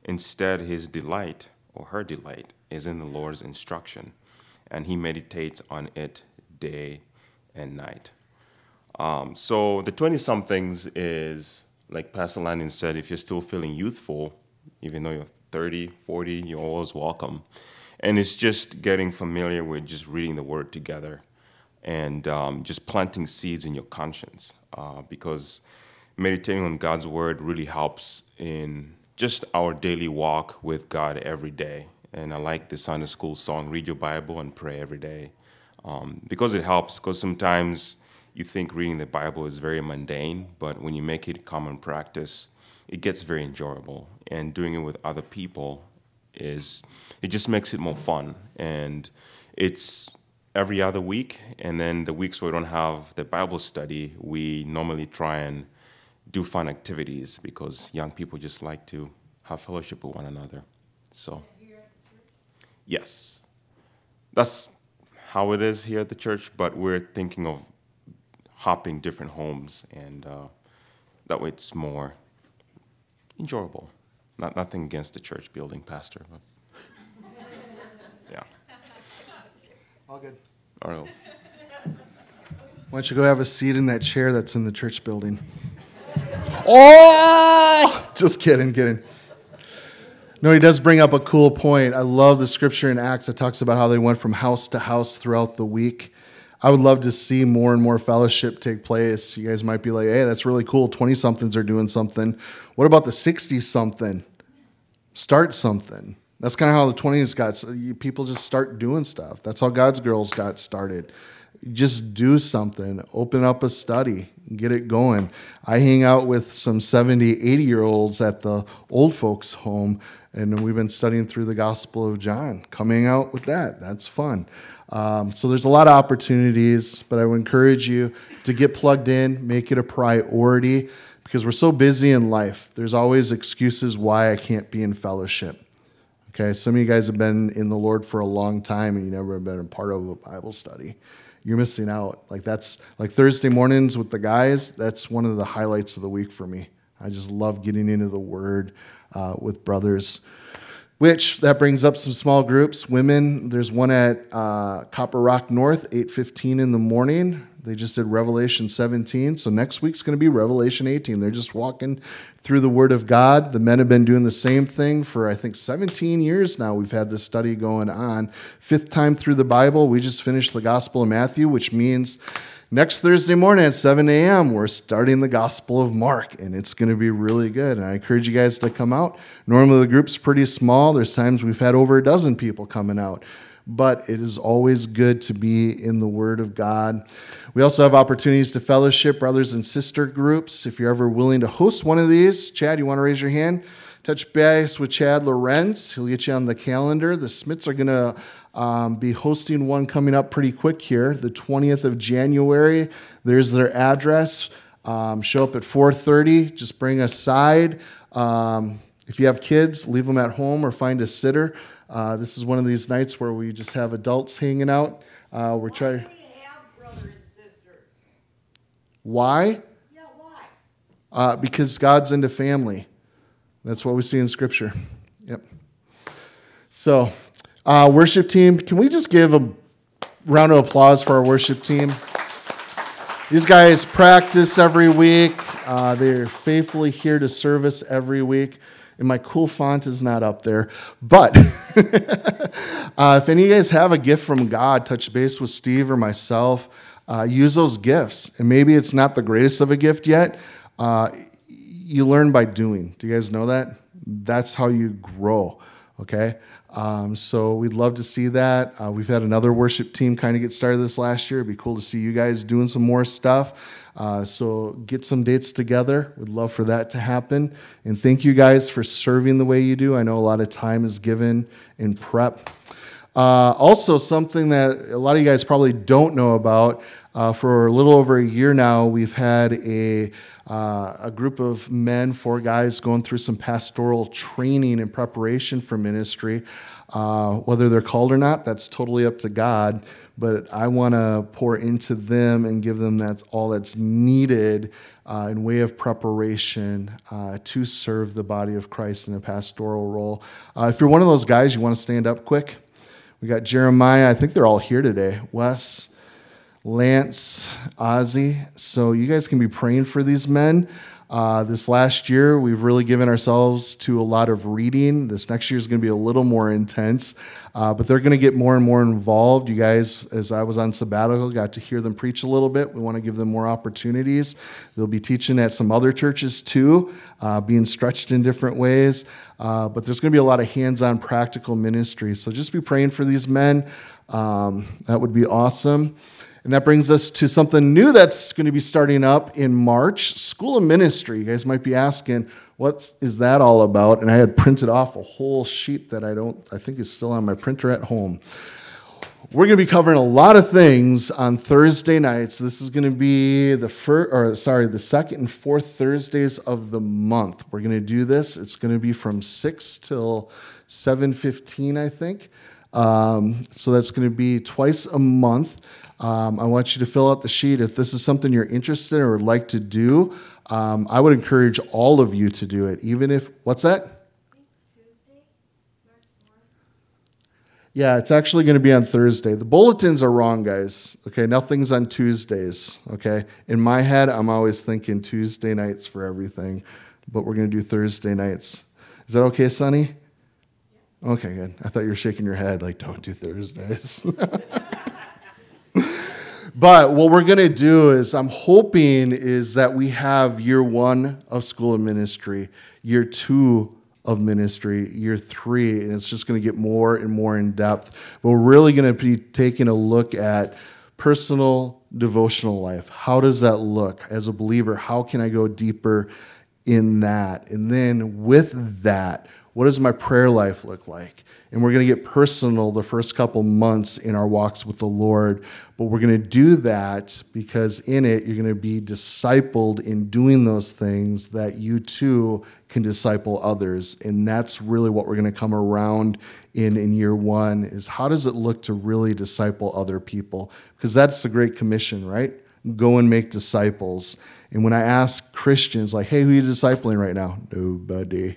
Instead, his delight, or her delight, is in the Lord's instruction, and he meditates on it day and night. Um, so the 20 somethings is, like Pastor Landon said, if you're still feeling youthful, even though you're 30, 40, you're always welcome. And it's just getting familiar with just reading the word together and um, just planting seeds in your conscience uh, because meditating on God's word really helps in just our daily walk with God every day. And I like the Sunday school song, Read Your Bible and Pray Every Day, um, because it helps. Because sometimes you think reading the Bible is very mundane, but when you make it common practice, it gets very enjoyable. And doing it with other people is, it just makes it more fun. And it's every other week. And then the weeks where we don't have the Bible study, we normally try and do fun activities because young people just like to have fellowship with one another. So, yes, that's how it is here at the church, but we're thinking of hopping different homes, and uh, that way it's more enjoyable. Not nothing against the church building, Pastor, but yeah. All good. I. Why don't you go have a seat in that chair that's in the church building? Oh, just kidding, kidding. No, he does bring up a cool point. I love the scripture in Acts that talks about how they went from house to house throughout the week. I would love to see more and more fellowship take place. You guys might be like, hey, that's really cool. 20 somethings are doing something. What about the 60 something? Start something. That's kind of how the 20s got. People just start doing stuff. That's how God's girls got started. Just do something. Open up a study. Get it going. I hang out with some 70, 80 year olds at the old folks' home, and we've been studying through the Gospel of John. Coming out with that. That's fun. Um, so there's a lot of opportunities, but I would encourage you to get plugged in, make it a priority, because we're so busy in life. There's always excuses why I can't be in fellowship. Okay, some of you guys have been in the Lord for a long time and you never have been a part of a Bible study. You're missing out. Like that's like Thursday mornings with the guys. That's one of the highlights of the week for me. I just love getting into the Word uh, with brothers. Which that brings up some small groups. Women, there's one at uh, Copper Rock North, 8:15 in the morning. They just did Revelation 17. So next week's going to be Revelation 18. They're just walking through the Word of God. The men have been doing the same thing for, I think, 17 years now. We've had this study going on. Fifth time through the Bible. We just finished the Gospel of Matthew, which means next Thursday morning at 7 a.m., we're starting the Gospel of Mark, and it's going to be really good. And I encourage you guys to come out. Normally, the group's pretty small. There's times we've had over a dozen people coming out but it is always good to be in the Word of God. We also have opportunities to fellowship brothers and sister groups. If you're ever willing to host one of these, Chad, you want to raise your hand? Touch base with Chad Lorenz. He'll get you on the calendar. The Smiths are going to um, be hosting one coming up pretty quick here, the 20th of January. There's their address. Um, show up at 4:30. Just bring a side. Um, if you have kids, leave them at home or find a sitter. Uh, this is one of these nights where we just have adults hanging out. Uh, we're trying. Why? Yeah, why? Uh, because God's into family. That's what we see in Scripture. Yep. So, uh, worship team, can we just give a round of applause for our worship team? These guys practice every week. Uh, they're faithfully here to service every week and my cool font is not up there. But uh, if any of you guys have a gift from God, touch base with Steve or myself. Uh, use those gifts. And maybe it's not the greatest of a gift yet. Uh, you learn by doing. Do you guys know that? That's how you grow. Okay? Um, so we'd love to see that. Uh, we've had another worship team kind of get started this last year. It'd be cool to see you guys doing some more stuff. Uh, so get some dates together. We'd love for that to happen. And thank you guys for serving the way you do. I know a lot of time is given in prep. Uh, also, something that a lot of you guys probably don't know about. Uh, for a little over a year now, we've had a uh, a group of men, four guys, going through some pastoral training and preparation for ministry. Uh, whether they're called or not, that's totally up to God. But I want to pour into them and give them that's all that's needed uh, in way of preparation uh, to serve the body of Christ in a pastoral role. Uh, if you're one of those guys, you want to stand up quick. We got Jeremiah. I think they're all here today. Wes. Lance, Ozzy. So you guys can be praying for these men. Uh, this last year, we've really given ourselves to a lot of reading. This next year is going to be a little more intense, uh, but they're going to get more and more involved. You guys, as I was on sabbatical, got to hear them preach a little bit. We want to give them more opportunities. They'll be teaching at some other churches too, uh, being stretched in different ways. Uh, but there's going to be a lot of hands on practical ministry. So just be praying for these men. Um, that would be awesome. And that brings us to something new that's going to be starting up in March School of Ministry. You guys might be asking, what is that all about? And I had printed off a whole sheet that I don't, I think is still on my printer at home. We're going to be covering a lot of things on Thursday nights. This is going to be the first, or sorry, the second and fourth Thursdays of the month. We're going to do this. It's going to be from six till seven fifteen, I think. Um, so that's going to be twice a month. Um, I want you to fill out the sheet. If this is something you're interested in or would like to do, um, I would encourage all of you to do it, even if, what's that? Yeah, it's actually going to be on Thursday. The bulletins are wrong, guys. Okay, nothing's on Tuesdays. Okay, in my head, I'm always thinking Tuesday nights for everything, but we're going to do Thursday nights. Is that okay, Sonny? Okay, good. I thought you were shaking your head like, don't do Thursdays. but what we're going to do is, I'm hoping is that we have year one of school of ministry, year two of ministry, year three, and it's just going to get more and more in depth. But we're really going to be taking a look at personal devotional life. How does that look as a believer? How can I go deeper in that? And then with that, what does my prayer life look like? And we're going to get personal the first couple months in our walks with the Lord. But we're going to do that because in it, you're going to be discipled in doing those things that you too can disciple others. And that's really what we're going to come around in in year one is how does it look to really disciple other people? Because that's the Great Commission, right? Go and make disciples. And when I ask Christians, like, hey, who are you discipling right now? Nobody.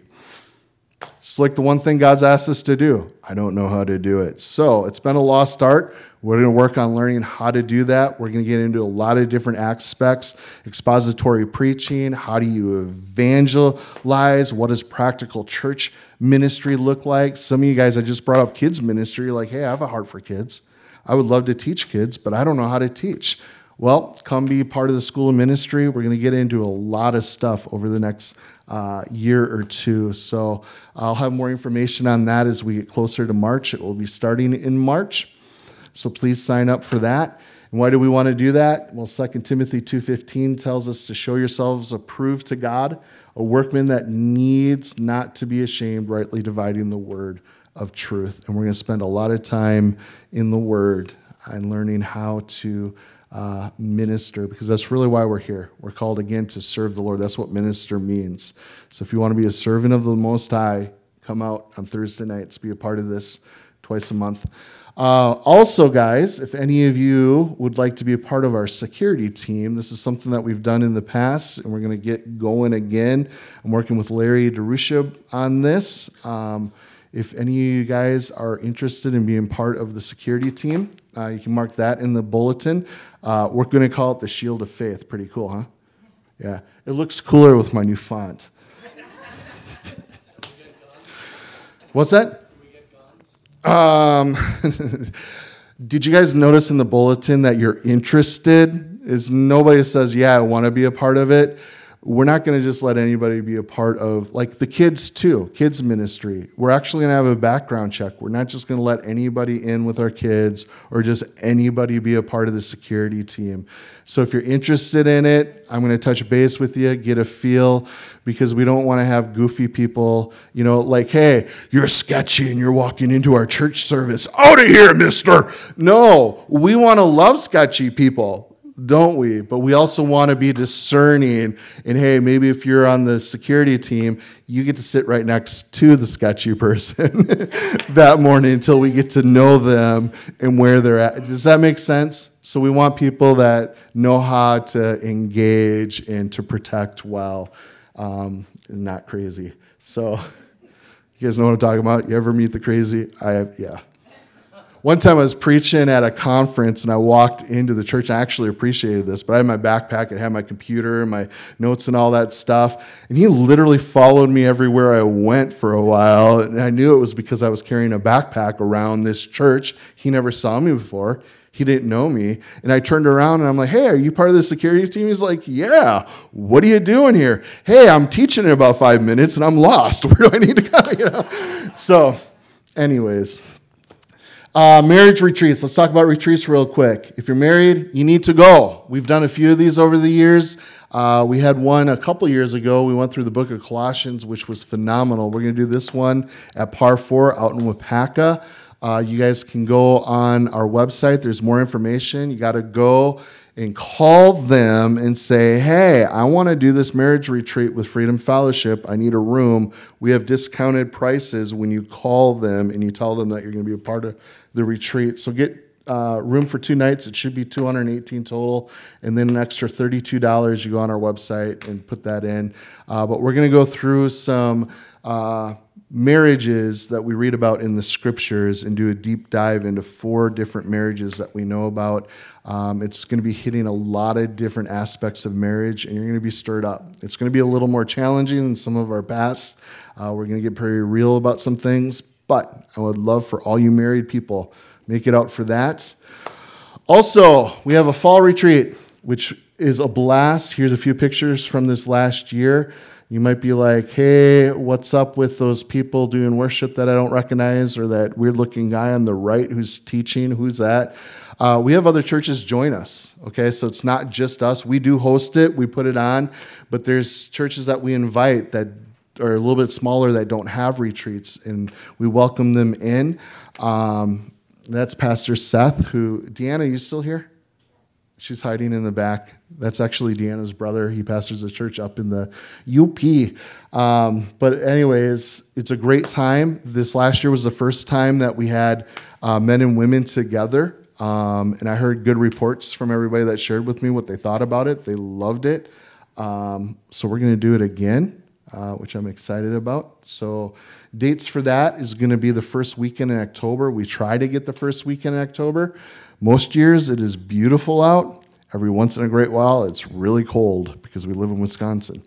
It's like the one thing God's asked us to do. I don't know how to do it. So it's been a lost art. We're going to work on learning how to do that. We're going to get into a lot of different aspects expository preaching. How do you evangelize? What does practical church ministry look like? Some of you guys, I just brought up kids' ministry. Like, hey, I have a heart for kids. I would love to teach kids, but I don't know how to teach. Well, come be part of the school of ministry. We're going to get into a lot of stuff over the next uh, year or two. So I'll have more information on that as we get closer to March. It will be starting in March. So please sign up for that. And why do we want to do that? Well, 2 Timothy 2:15 tells us to show yourselves approved to God, a workman that needs not to be ashamed, rightly dividing the word of truth. And we're going to spend a lot of time in the word and learning how to uh, minister because that's really why we're here. We're called again to serve the Lord. That's what minister means. So if you want to be a servant of the Most High, come out on Thursday nights, be a part of this twice a month. Uh, also, guys, if any of you would like to be a part of our security team, this is something that we've done in the past, and we're going to get going again. I'm working with Larry DeRusha on this. Um, if any of you guys are interested in being part of the security team, uh, you can mark that in the bulletin. Uh, we're going to call it the Shield of Faith. Pretty cool, huh? Yeah. It looks cooler with my new font. What's that? Um, did you guys notice in the bulletin that you're interested? Is nobody says, "Yeah, I want to be a part of it." We're not going to just let anybody be a part of like the kids too kids ministry. We're actually going to have a background check. We're not just going to let anybody in with our kids or just anybody be a part of the security team. So if you're interested in it i'm going to touch base with you get a feel because we don't want to have goofy people you know like hey you're sketchy and you're walking into our church service. Out of here mister. No we want to love sketchy people don't we? But we also want to be discerning. And hey, maybe if you're on the security team, you get to sit right next to the sketchy person that morning until we get to know them and where they're at. Does that make sense? So we want people that know how to engage and to protect well, um, not crazy. So you guys know what I'm talking about? You ever meet the crazy? I have, yeah. One time I was preaching at a conference and I walked into the church. I actually appreciated this, but I had my backpack, and had my computer, and my notes, and all that stuff. And he literally followed me everywhere I went for a while. And I knew it was because I was carrying a backpack around this church. He never saw me before. He didn't know me. And I turned around and I'm like, hey, are you part of the security team? He's like, yeah. What are you doing here? Hey, I'm teaching in about five minutes and I'm lost. Where do I need to go? You know? So, anyways. Uh, marriage retreats. Let's talk about retreats real quick. If you're married, you need to go. We've done a few of these over the years. Uh, we had one a couple years ago. We went through the book of Colossians, which was phenomenal. We're going to do this one at Par 4 out in Waupaca. Uh, you guys can go on our website. There's more information. You got to go and call them and say, Hey, I want to do this marriage retreat with Freedom Fellowship. I need a room. We have discounted prices when you call them and you tell them that you're going to be a part of the retreat. So get uh, room for two nights. It should be 218 total, and then an extra $32. You go on our website and put that in. Uh, but we're going to go through some uh, marriages that we read about in the scriptures and do a deep dive into four different marriages that we know about. Um, it's going to be hitting a lot of different aspects of marriage, and you're going to be stirred up. It's going to be a little more challenging than some of our past. Uh, we're going to get pretty real about some things, but I would love for all you married people make it out for that. Also, we have a fall retreat, which is a blast. Here's a few pictures from this last year. You might be like, hey, what's up with those people doing worship that I don't recognize, or that weird looking guy on the right who's teaching? Who's that? Uh, we have other churches join us, okay? So it's not just us. We do host it, we put it on, but there's churches that we invite that are a little bit smaller that don't have retreats, and we welcome them in. Um, that's Pastor Seth, who, Deanna, you still here? She's hiding in the back. That's actually Deanna's brother. He pastors a church up in the UP. Um, but, anyways, it's a great time. This last year was the first time that we had uh, men and women together. Um, and I heard good reports from everybody that shared with me what they thought about it. They loved it. Um, so, we're going to do it again, uh, which I'm excited about. So, dates for that is going to be the first weekend in October. We try to get the first weekend in October. Most years it is beautiful out. Every once in a great while, it's really cold because we live in Wisconsin.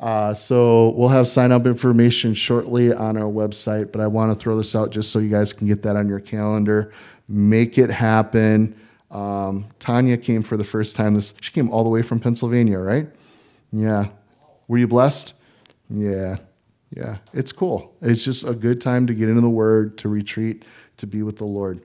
Uh, so we'll have sign up information shortly on our website, but I want to throw this out just so you guys can get that on your calendar. Make it happen. Um, Tanya came for the first time. This she came all the way from Pennsylvania, right? Yeah. Were you blessed? Yeah. Yeah. It's cool. It's just a good time to get into the Word, to retreat, to be with the Lord.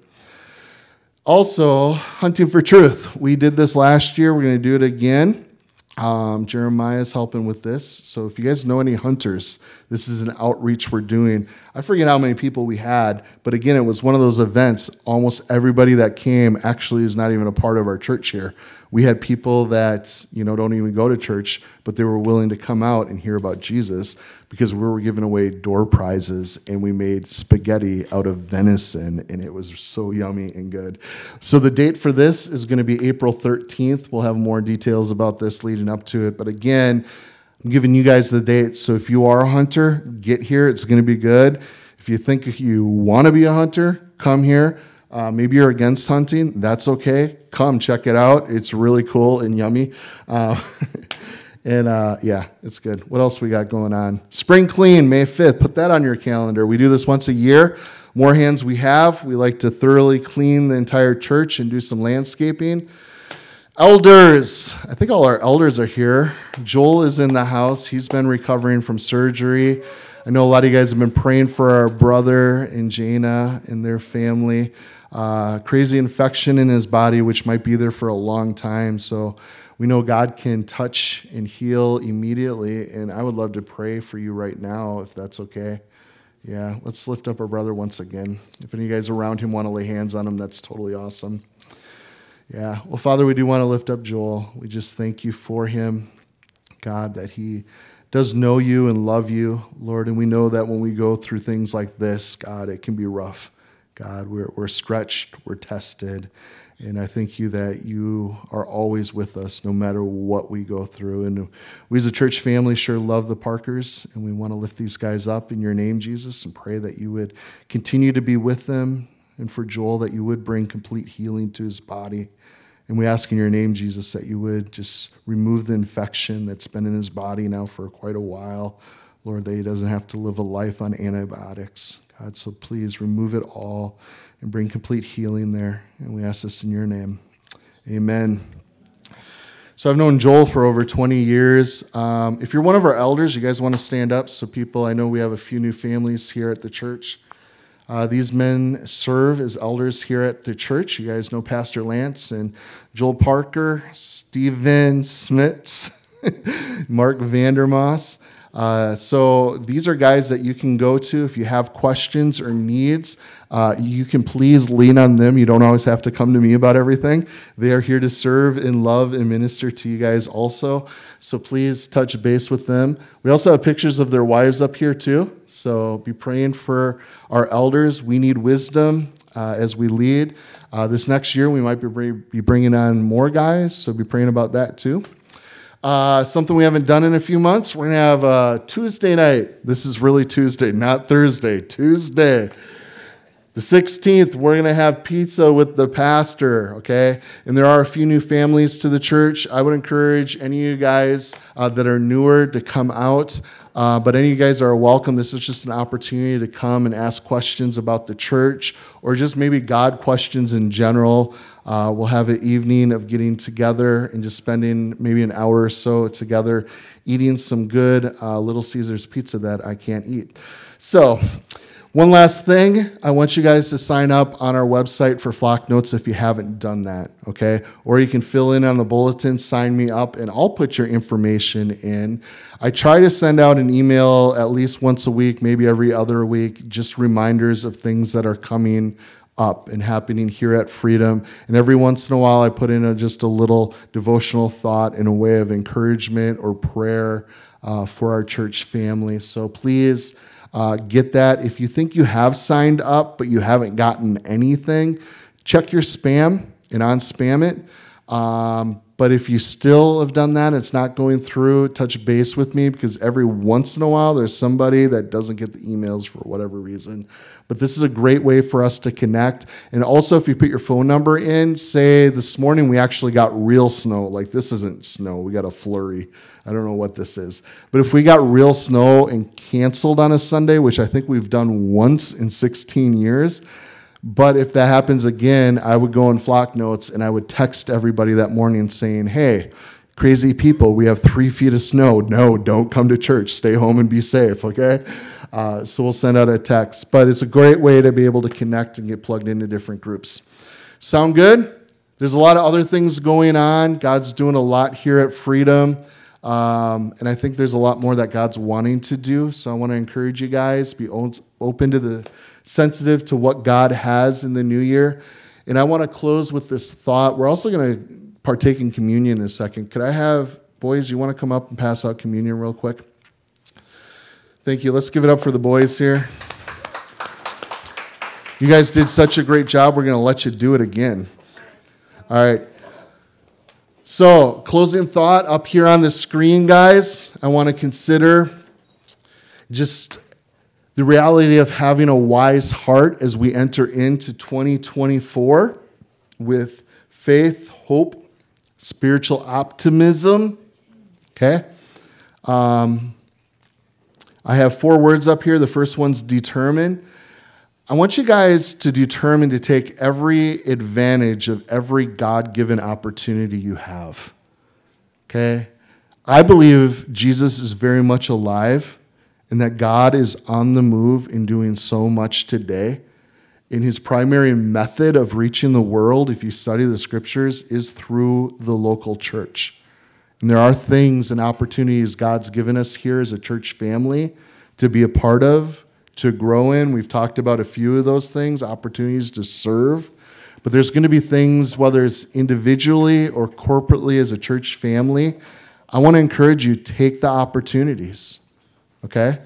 Also, hunting for truth. We did this last year. We're going to do it again. Um, Jeremiah is helping with this. So if you guys know any hunters, this is an outreach we're doing. I forget how many people we had, but again, it was one of those events. Almost everybody that came actually is not even a part of our church here. We had people that you know don't even go to church, but they were willing to come out and hear about Jesus because we were giving away door prizes and we made spaghetti out of venison and it was so yummy and good. So the date for this is going to be April 13th. We'll have more details about this leading up to it, but again. I'm giving you guys the dates. So if you are a hunter, get here. It's going to be good. If you think you want to be a hunter, come here. Uh, maybe you're against hunting. That's okay. Come check it out. It's really cool and yummy. Uh, and uh, yeah, it's good. What else we got going on? Spring Clean, May 5th. Put that on your calendar. We do this once a year. More hands we have. We like to thoroughly clean the entire church and do some landscaping. Elders, I think all our elders are here. Joel is in the house. He's been recovering from surgery. I know a lot of you guys have been praying for our brother and Jana and their family. Uh, crazy infection in his body, which might be there for a long time. So we know God can touch and heal immediately. And I would love to pray for you right now, if that's okay. Yeah, let's lift up our brother once again. If any of you guys around him want to lay hands on him, that's totally awesome. Yeah. Well, Father, we do want to lift up Joel. We just thank you for him, God, that he does know you and love you, Lord. And we know that when we go through things like this, God, it can be rough. God, we're, we're stretched, we're tested. And I thank you that you are always with us no matter what we go through. And we as a church family sure love the Parkers, and we want to lift these guys up in your name, Jesus, and pray that you would continue to be with them. And for Joel, that you would bring complete healing to his body. And we ask in your name, Jesus, that you would just remove the infection that's been in his body now for quite a while. Lord, that he doesn't have to live a life on antibiotics. God, so please remove it all and bring complete healing there. And we ask this in your name. Amen. So I've known Joel for over 20 years. Um, if you're one of our elders, you guys want to stand up so people, I know we have a few new families here at the church. Uh, these men serve as elders here at the church. You guys know Pastor Lance and Joel Parker, Stephen Smits, Mark Vandermoss. Uh, so these are guys that you can go to if you have questions or needs. Uh, you can please lean on them. You don't always have to come to me about everything. They are here to serve and love and minister to you guys also. So please touch base with them. We also have pictures of their wives up here too. So be praying for our elders. We need wisdom uh, as we lead. Uh, this next year, we might be, be bringing on more guys. So be praying about that too. Uh, something we haven't done in a few months. We're going to have uh, Tuesday night. This is really Tuesday, not Thursday. Tuesday. The 16th, we're going to have pizza with the pastor, okay? And there are a few new families to the church. I would encourage any of you guys uh, that are newer to come out. Uh, but any of you guys are welcome. This is just an opportunity to come and ask questions about the church or just maybe God questions in general. Uh, we'll have an evening of getting together and just spending maybe an hour or so together eating some good uh, Little Caesars pizza that I can't eat. So, one last thing, I want you guys to sign up on our website for Flocknotes if you haven't done that, okay? Or you can fill in on the bulletin, sign me up, and I'll put your information in. I try to send out an email at least once a week, maybe every other week, just reminders of things that are coming up and happening here at Freedom. And every once in a while, I put in a, just a little devotional thought in a way of encouragement or prayer uh, for our church family. So please, uh, get that. If you think you have signed up but you haven't gotten anything, check your spam and unspam it. Um, but if you still have done that, it's not going through, touch base with me because every once in a while there's somebody that doesn't get the emails for whatever reason. But this is a great way for us to connect. And also, if you put your phone number in, say this morning we actually got real snow. Like this isn't snow, we got a flurry. I don't know what this is. But if we got real snow and canceled on a Sunday, which I think we've done once in 16 years, but if that happens again, I would go in Flocknotes and I would text everybody that morning saying, hey, crazy people, we have three feet of snow. No, don't come to church. Stay home and be safe, okay? Uh, so we'll send out a text. But it's a great way to be able to connect and get plugged into different groups. Sound good? There's a lot of other things going on. God's doing a lot here at Freedom. Um, and I think there's a lot more that God's wanting to do. So I want to encourage you guys be open to the sensitive to what God has in the new year. And I want to close with this thought. We're also going to partake in communion in a second. Could I have boys? You want to come up and pass out communion real quick? Thank you. Let's give it up for the boys here. You guys did such a great job. We're going to let you do it again. All right. So, closing thought up here on the screen, guys. I want to consider just the reality of having a wise heart as we enter into 2024 with faith, hope, spiritual optimism. Okay? Um, I have four words up here. The first one's determine. I want you guys to determine to take every advantage of every God given opportunity you have. Okay? I believe Jesus is very much alive and that God is on the move in doing so much today. In his primary method of reaching the world, if you study the scriptures, is through the local church. And there are things and opportunities God's given us here as a church family to be a part of to grow in. We've talked about a few of those things, opportunities to serve. But there's going to be things, whether it's individually or corporately as a church family. I want to encourage you take the opportunities. Okay?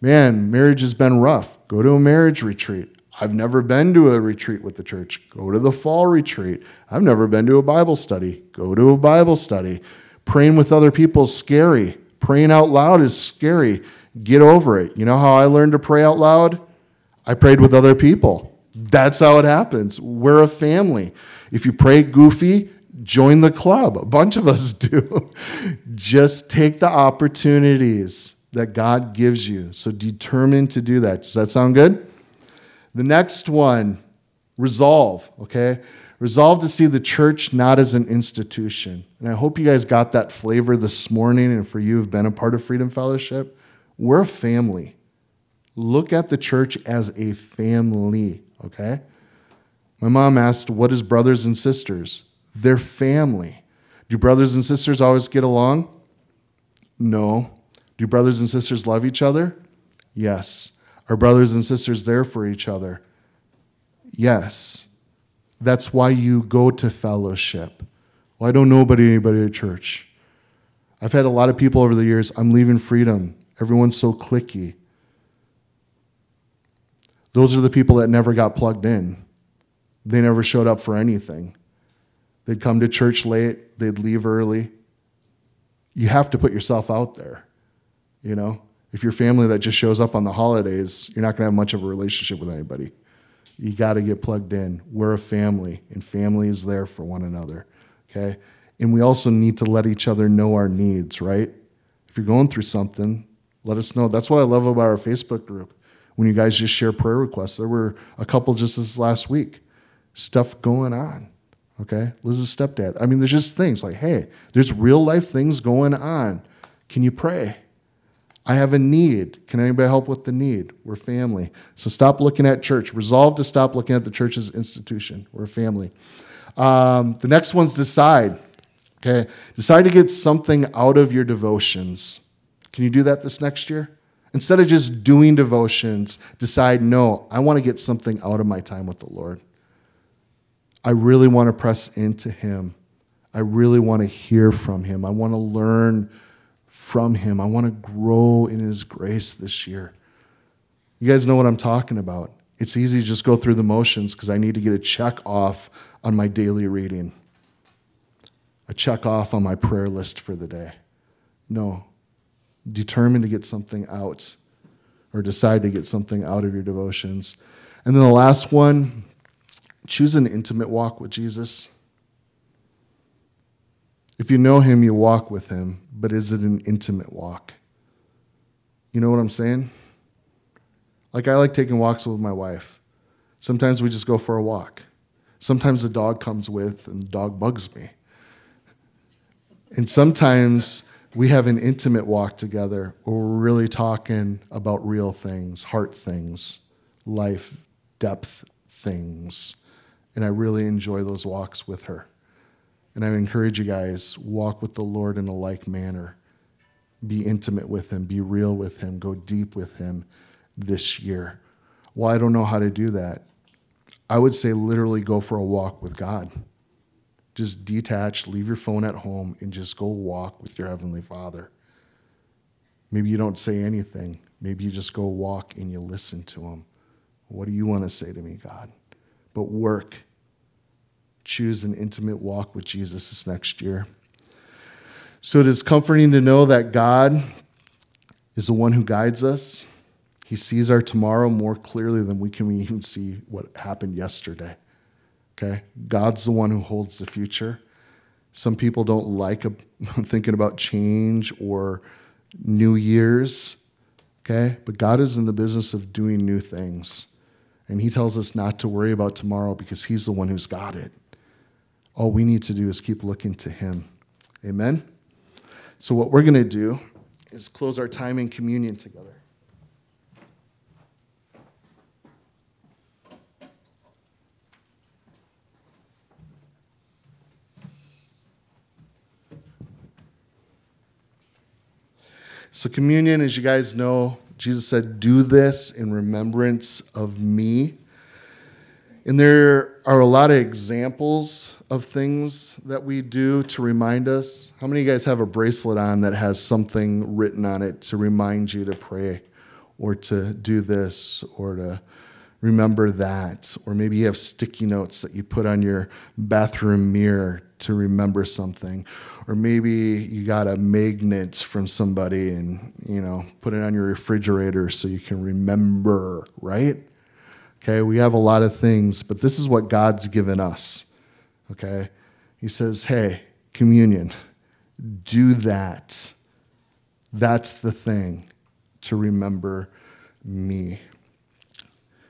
Man, marriage has been rough. Go to a marriage retreat. I've never been to a retreat with the church. Go to the fall retreat. I've never been to a Bible study. Go to a Bible study. Praying with other people is scary. Praying out loud is scary. Get over it. You know how I learned to pray out loud? I prayed with other people. That's how it happens. We're a family. If you pray goofy, join the club. A bunch of us do. Just take the opportunities that God gives you. So determine to do that. Does that sound good? The next one, resolve, okay? Resolve to see the church not as an institution. And I hope you guys got that flavor this morning and for you who've been a part of Freedom Fellowship. We're a family. Look at the church as a family, okay? My mom asked, What is brothers and sisters? They're family. Do brothers and sisters always get along? No. Do brothers and sisters love each other? Yes. Are brothers and sisters there for each other? Yes. That's why you go to fellowship. Well, I don't know about anybody at church. I've had a lot of people over the years, I'm leaving freedom. Everyone's so clicky. Those are the people that never got plugged in. They never showed up for anything. They'd come to church late, they'd leave early. you have to put yourself out there. You know, if you're family that just shows up on the holidays, you're not going to have much of a relationship with anybody. You got to get plugged in. We're a family, and family is there for one another. Okay? And we also need to let each other know our needs, right? If you're going through something, let us know. That's what I love about our Facebook group. When you guys just share prayer requests, there were a couple just this last week. Stuff going on. Okay? Liz's stepdad. I mean, there's just things like, hey, there's real life things going on. Can you pray? I have a need. Can anybody help with the need? We're family. So stop looking at church. Resolve to stop looking at the church as institution. We're family. Um, the next one's decide. Okay, decide to get something out of your devotions. Can you do that this next year? Instead of just doing devotions, decide, no, I want to get something out of my time with the Lord. I really want to press into Him. I really want to hear from Him. I want to learn from Him. I want to grow in His grace this year. You guys know what I'm talking about. It's easy to just go through the motions because I need to get a check off on my daily reading, a check off on my prayer list for the day. No, determine to get something out or decide to get something out of your devotions. And then the last one, choose an intimate walk with Jesus. If you know him, you walk with him, but is it an intimate walk? You know what I'm saying? Like, I like taking walks with my wife. Sometimes we just go for a walk. Sometimes the dog comes with, and the dog bugs me. And sometimes we have an intimate walk together where we're really talking about real things, heart things, life, depth things. And I really enjoy those walks with her. And I encourage you guys, walk with the Lord in a like manner. Be intimate with him, be real with him, go deep with him this year. Well, I don't know how to do that. I would say literally go for a walk with God. Just detach, leave your phone at home, and just go walk with your Heavenly Father. Maybe you don't say anything. Maybe you just go walk and you listen to Him. What do you want to say to me, God? But work. Choose an intimate walk with Jesus this next year. So it is comforting to know that God is the one who guides us. He sees our tomorrow more clearly than we can even see what happened yesterday. Okay? God's the one who holds the future. Some people don't like thinking about change or New Year's. Okay? But God is in the business of doing new things. And He tells us not to worry about tomorrow because He's the one who's got it. All we need to do is keep looking to Him. Amen? So, what we're going to do is close our time in communion together. So, communion, as you guys know, Jesus said, Do this in remembrance of me. And there are a lot of examples of things that we do to remind us. How many of you guys have a bracelet on that has something written on it to remind you to pray or to do this or to remember that? Or maybe you have sticky notes that you put on your bathroom mirror to remember something. Or maybe you got a magnet from somebody and, you know, put it on your refrigerator so you can remember, right? Okay, we have a lot of things, but this is what God's given us. Okay? He says, hey, communion, do that. That's the thing to remember me.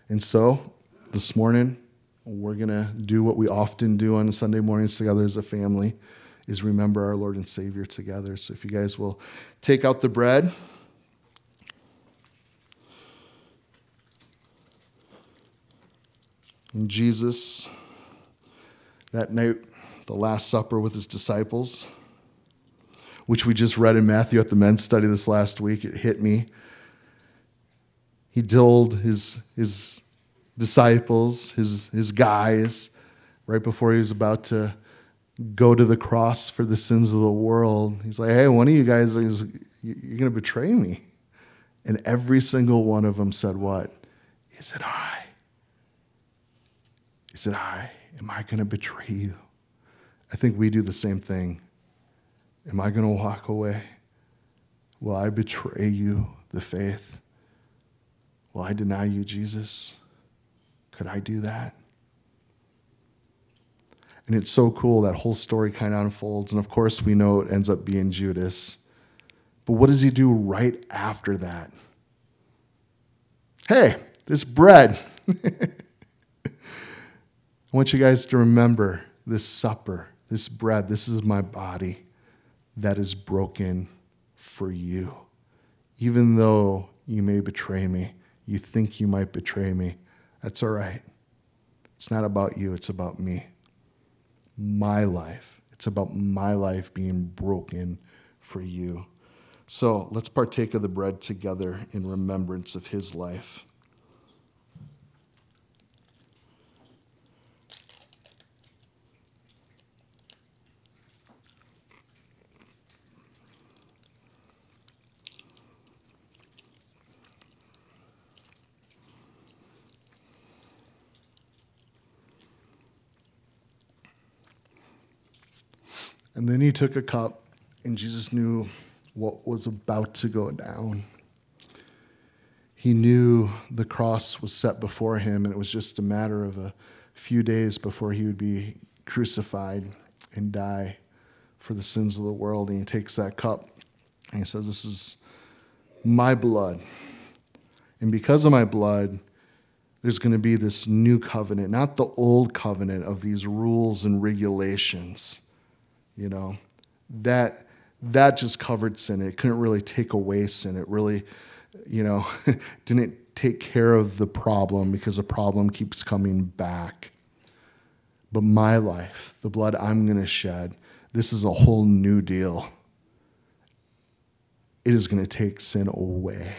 And so this morning, we're going to do what we often do on Sunday mornings together as a family is remember our Lord and Savior together. So if you guys will take out the bread. And Jesus, that night, the Last Supper with his disciples, which we just read in Matthew at the men's study this last week, it hit me. He told his, his disciples, his, his guys, right before he was about to go to the cross for the sins of the world. He's like, hey, one of you guys is you're going to betray me. And every single one of them said, what? Is it I? Is it I? Am I going to betray you? I think we do the same thing. Am I going to walk away? Will I betray you, the faith? Will I deny you, Jesus? Could I do that? And it's so cool that whole story kind of unfolds. And of course, we know it ends up being Judas. But what does he do right after that? Hey, this bread. I want you guys to remember this supper, this bread. This is my body that is broken for you. Even though you may betray me, you think you might betray me, that's all right. It's not about you, it's about me. My life. It's about my life being broken for you. So let's partake of the bread together in remembrance of his life. And then he took a cup, and Jesus knew what was about to go down. He knew the cross was set before him, and it was just a matter of a few days before he would be crucified and die for the sins of the world. And he takes that cup and he says, This is my blood. And because of my blood, there's going to be this new covenant, not the old covenant of these rules and regulations. You know, that that just covered sin. It couldn't really take away sin. It really, you know, didn't take care of the problem because the problem keeps coming back. But my life, the blood I'm going to shed, this is a whole new deal. It is going to take sin away.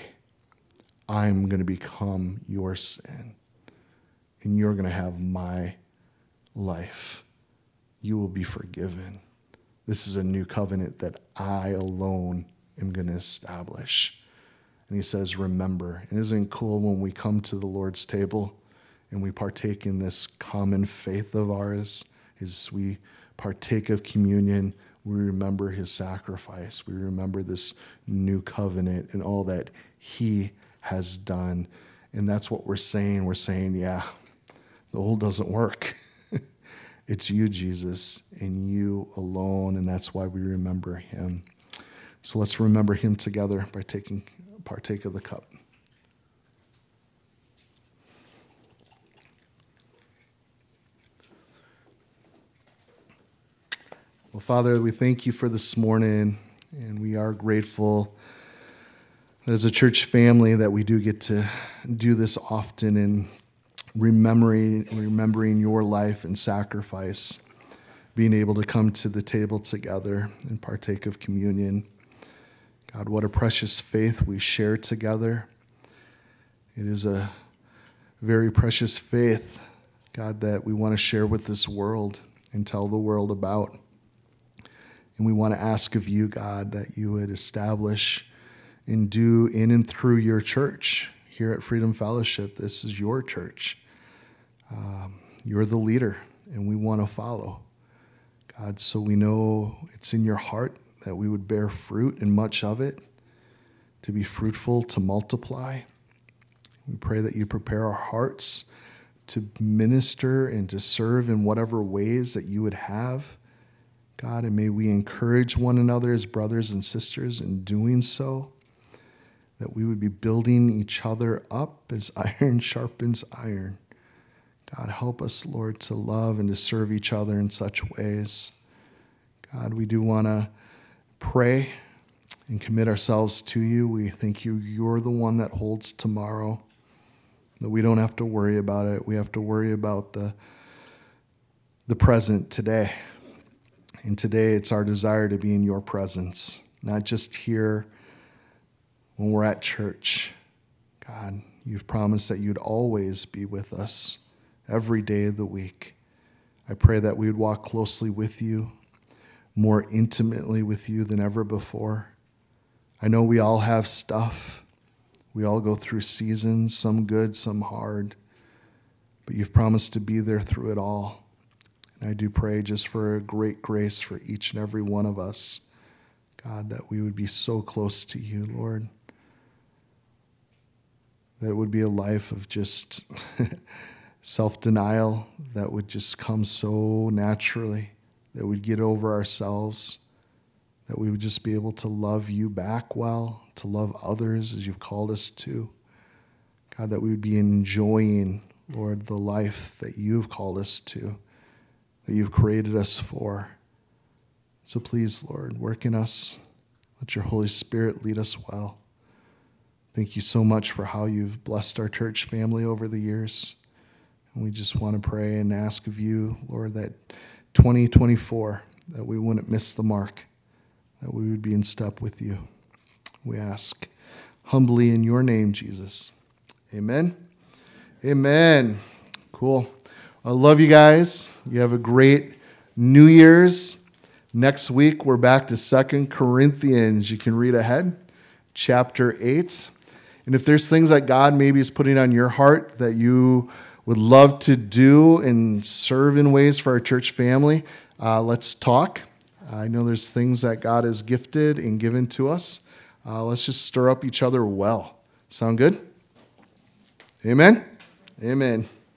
I'm going to become your sin. And you're going to have my life. You will be forgiven. This is a new covenant that I alone am going to establish. And he says, Remember. And isn't it cool when we come to the Lord's table and we partake in this common faith of ours? As we partake of communion, we remember his sacrifice. We remember this new covenant and all that he has done. And that's what we're saying. We're saying, yeah, the old doesn't work. It's you, Jesus, and you alone, and that's why we remember him. So let's remember him together by taking partake of the cup. Well, Father, we thank you for this morning, and we are grateful that as a church family that we do get to do this often and remembering remembering your life and sacrifice, being able to come to the table together and partake of communion. God, what a precious faith we share together. It is a very precious faith, God, that we want to share with this world and tell the world about. And we want to ask of you, God, that you would establish and do in and through your church here at Freedom Fellowship. This is your church. Um, you're the leader, and we want to follow. God, so we know it's in your heart that we would bear fruit and much of it, to be fruitful, to multiply. We pray that you prepare our hearts to minister and to serve in whatever ways that you would have. God, and may we encourage one another as brothers and sisters in doing so, that we would be building each other up as iron sharpens iron. God, help us, Lord, to love and to serve each other in such ways. God, we do want to pray and commit ourselves to you. We thank you, you're the one that holds tomorrow, that we don't have to worry about it. We have to worry about the, the present today. And today it's our desire to be in your presence, not just here when we're at church. God, you've promised that you'd always be with us every day of the week. I pray that we would walk closely with you, more intimately with you than ever before. I know we all have stuff. We all go through seasons, some good, some hard, but you've promised to be there through it all. And I do pray just for a great grace for each and every one of us God, that we would be so close to you, Lord. That it would be a life of just self denial that would just come so naturally, that we'd get over ourselves, that we would just be able to love you back well, to love others as you've called us to. God, that we would be enjoying, Lord, the life that you've called us to, that you've created us for. So please, Lord, work in us. Let your Holy Spirit lead us well. Thank you so much for how you've blessed our church family over the years. We just want to pray and ask of you, Lord, that 2024, that we wouldn't miss the mark, that we would be in step with you. We ask humbly in your name, Jesus. Amen. Amen. Cool. I love you guys. You have a great New Year's. Next week, we're back to Second Corinthians. You can read ahead, chapter 8. And if there's things that God maybe is putting on your heart that you would love to do and serve in ways for our church family, uh, let's talk. I know there's things that God has gifted and given to us. Uh, let's just stir up each other well. Sound good? Amen? Amen.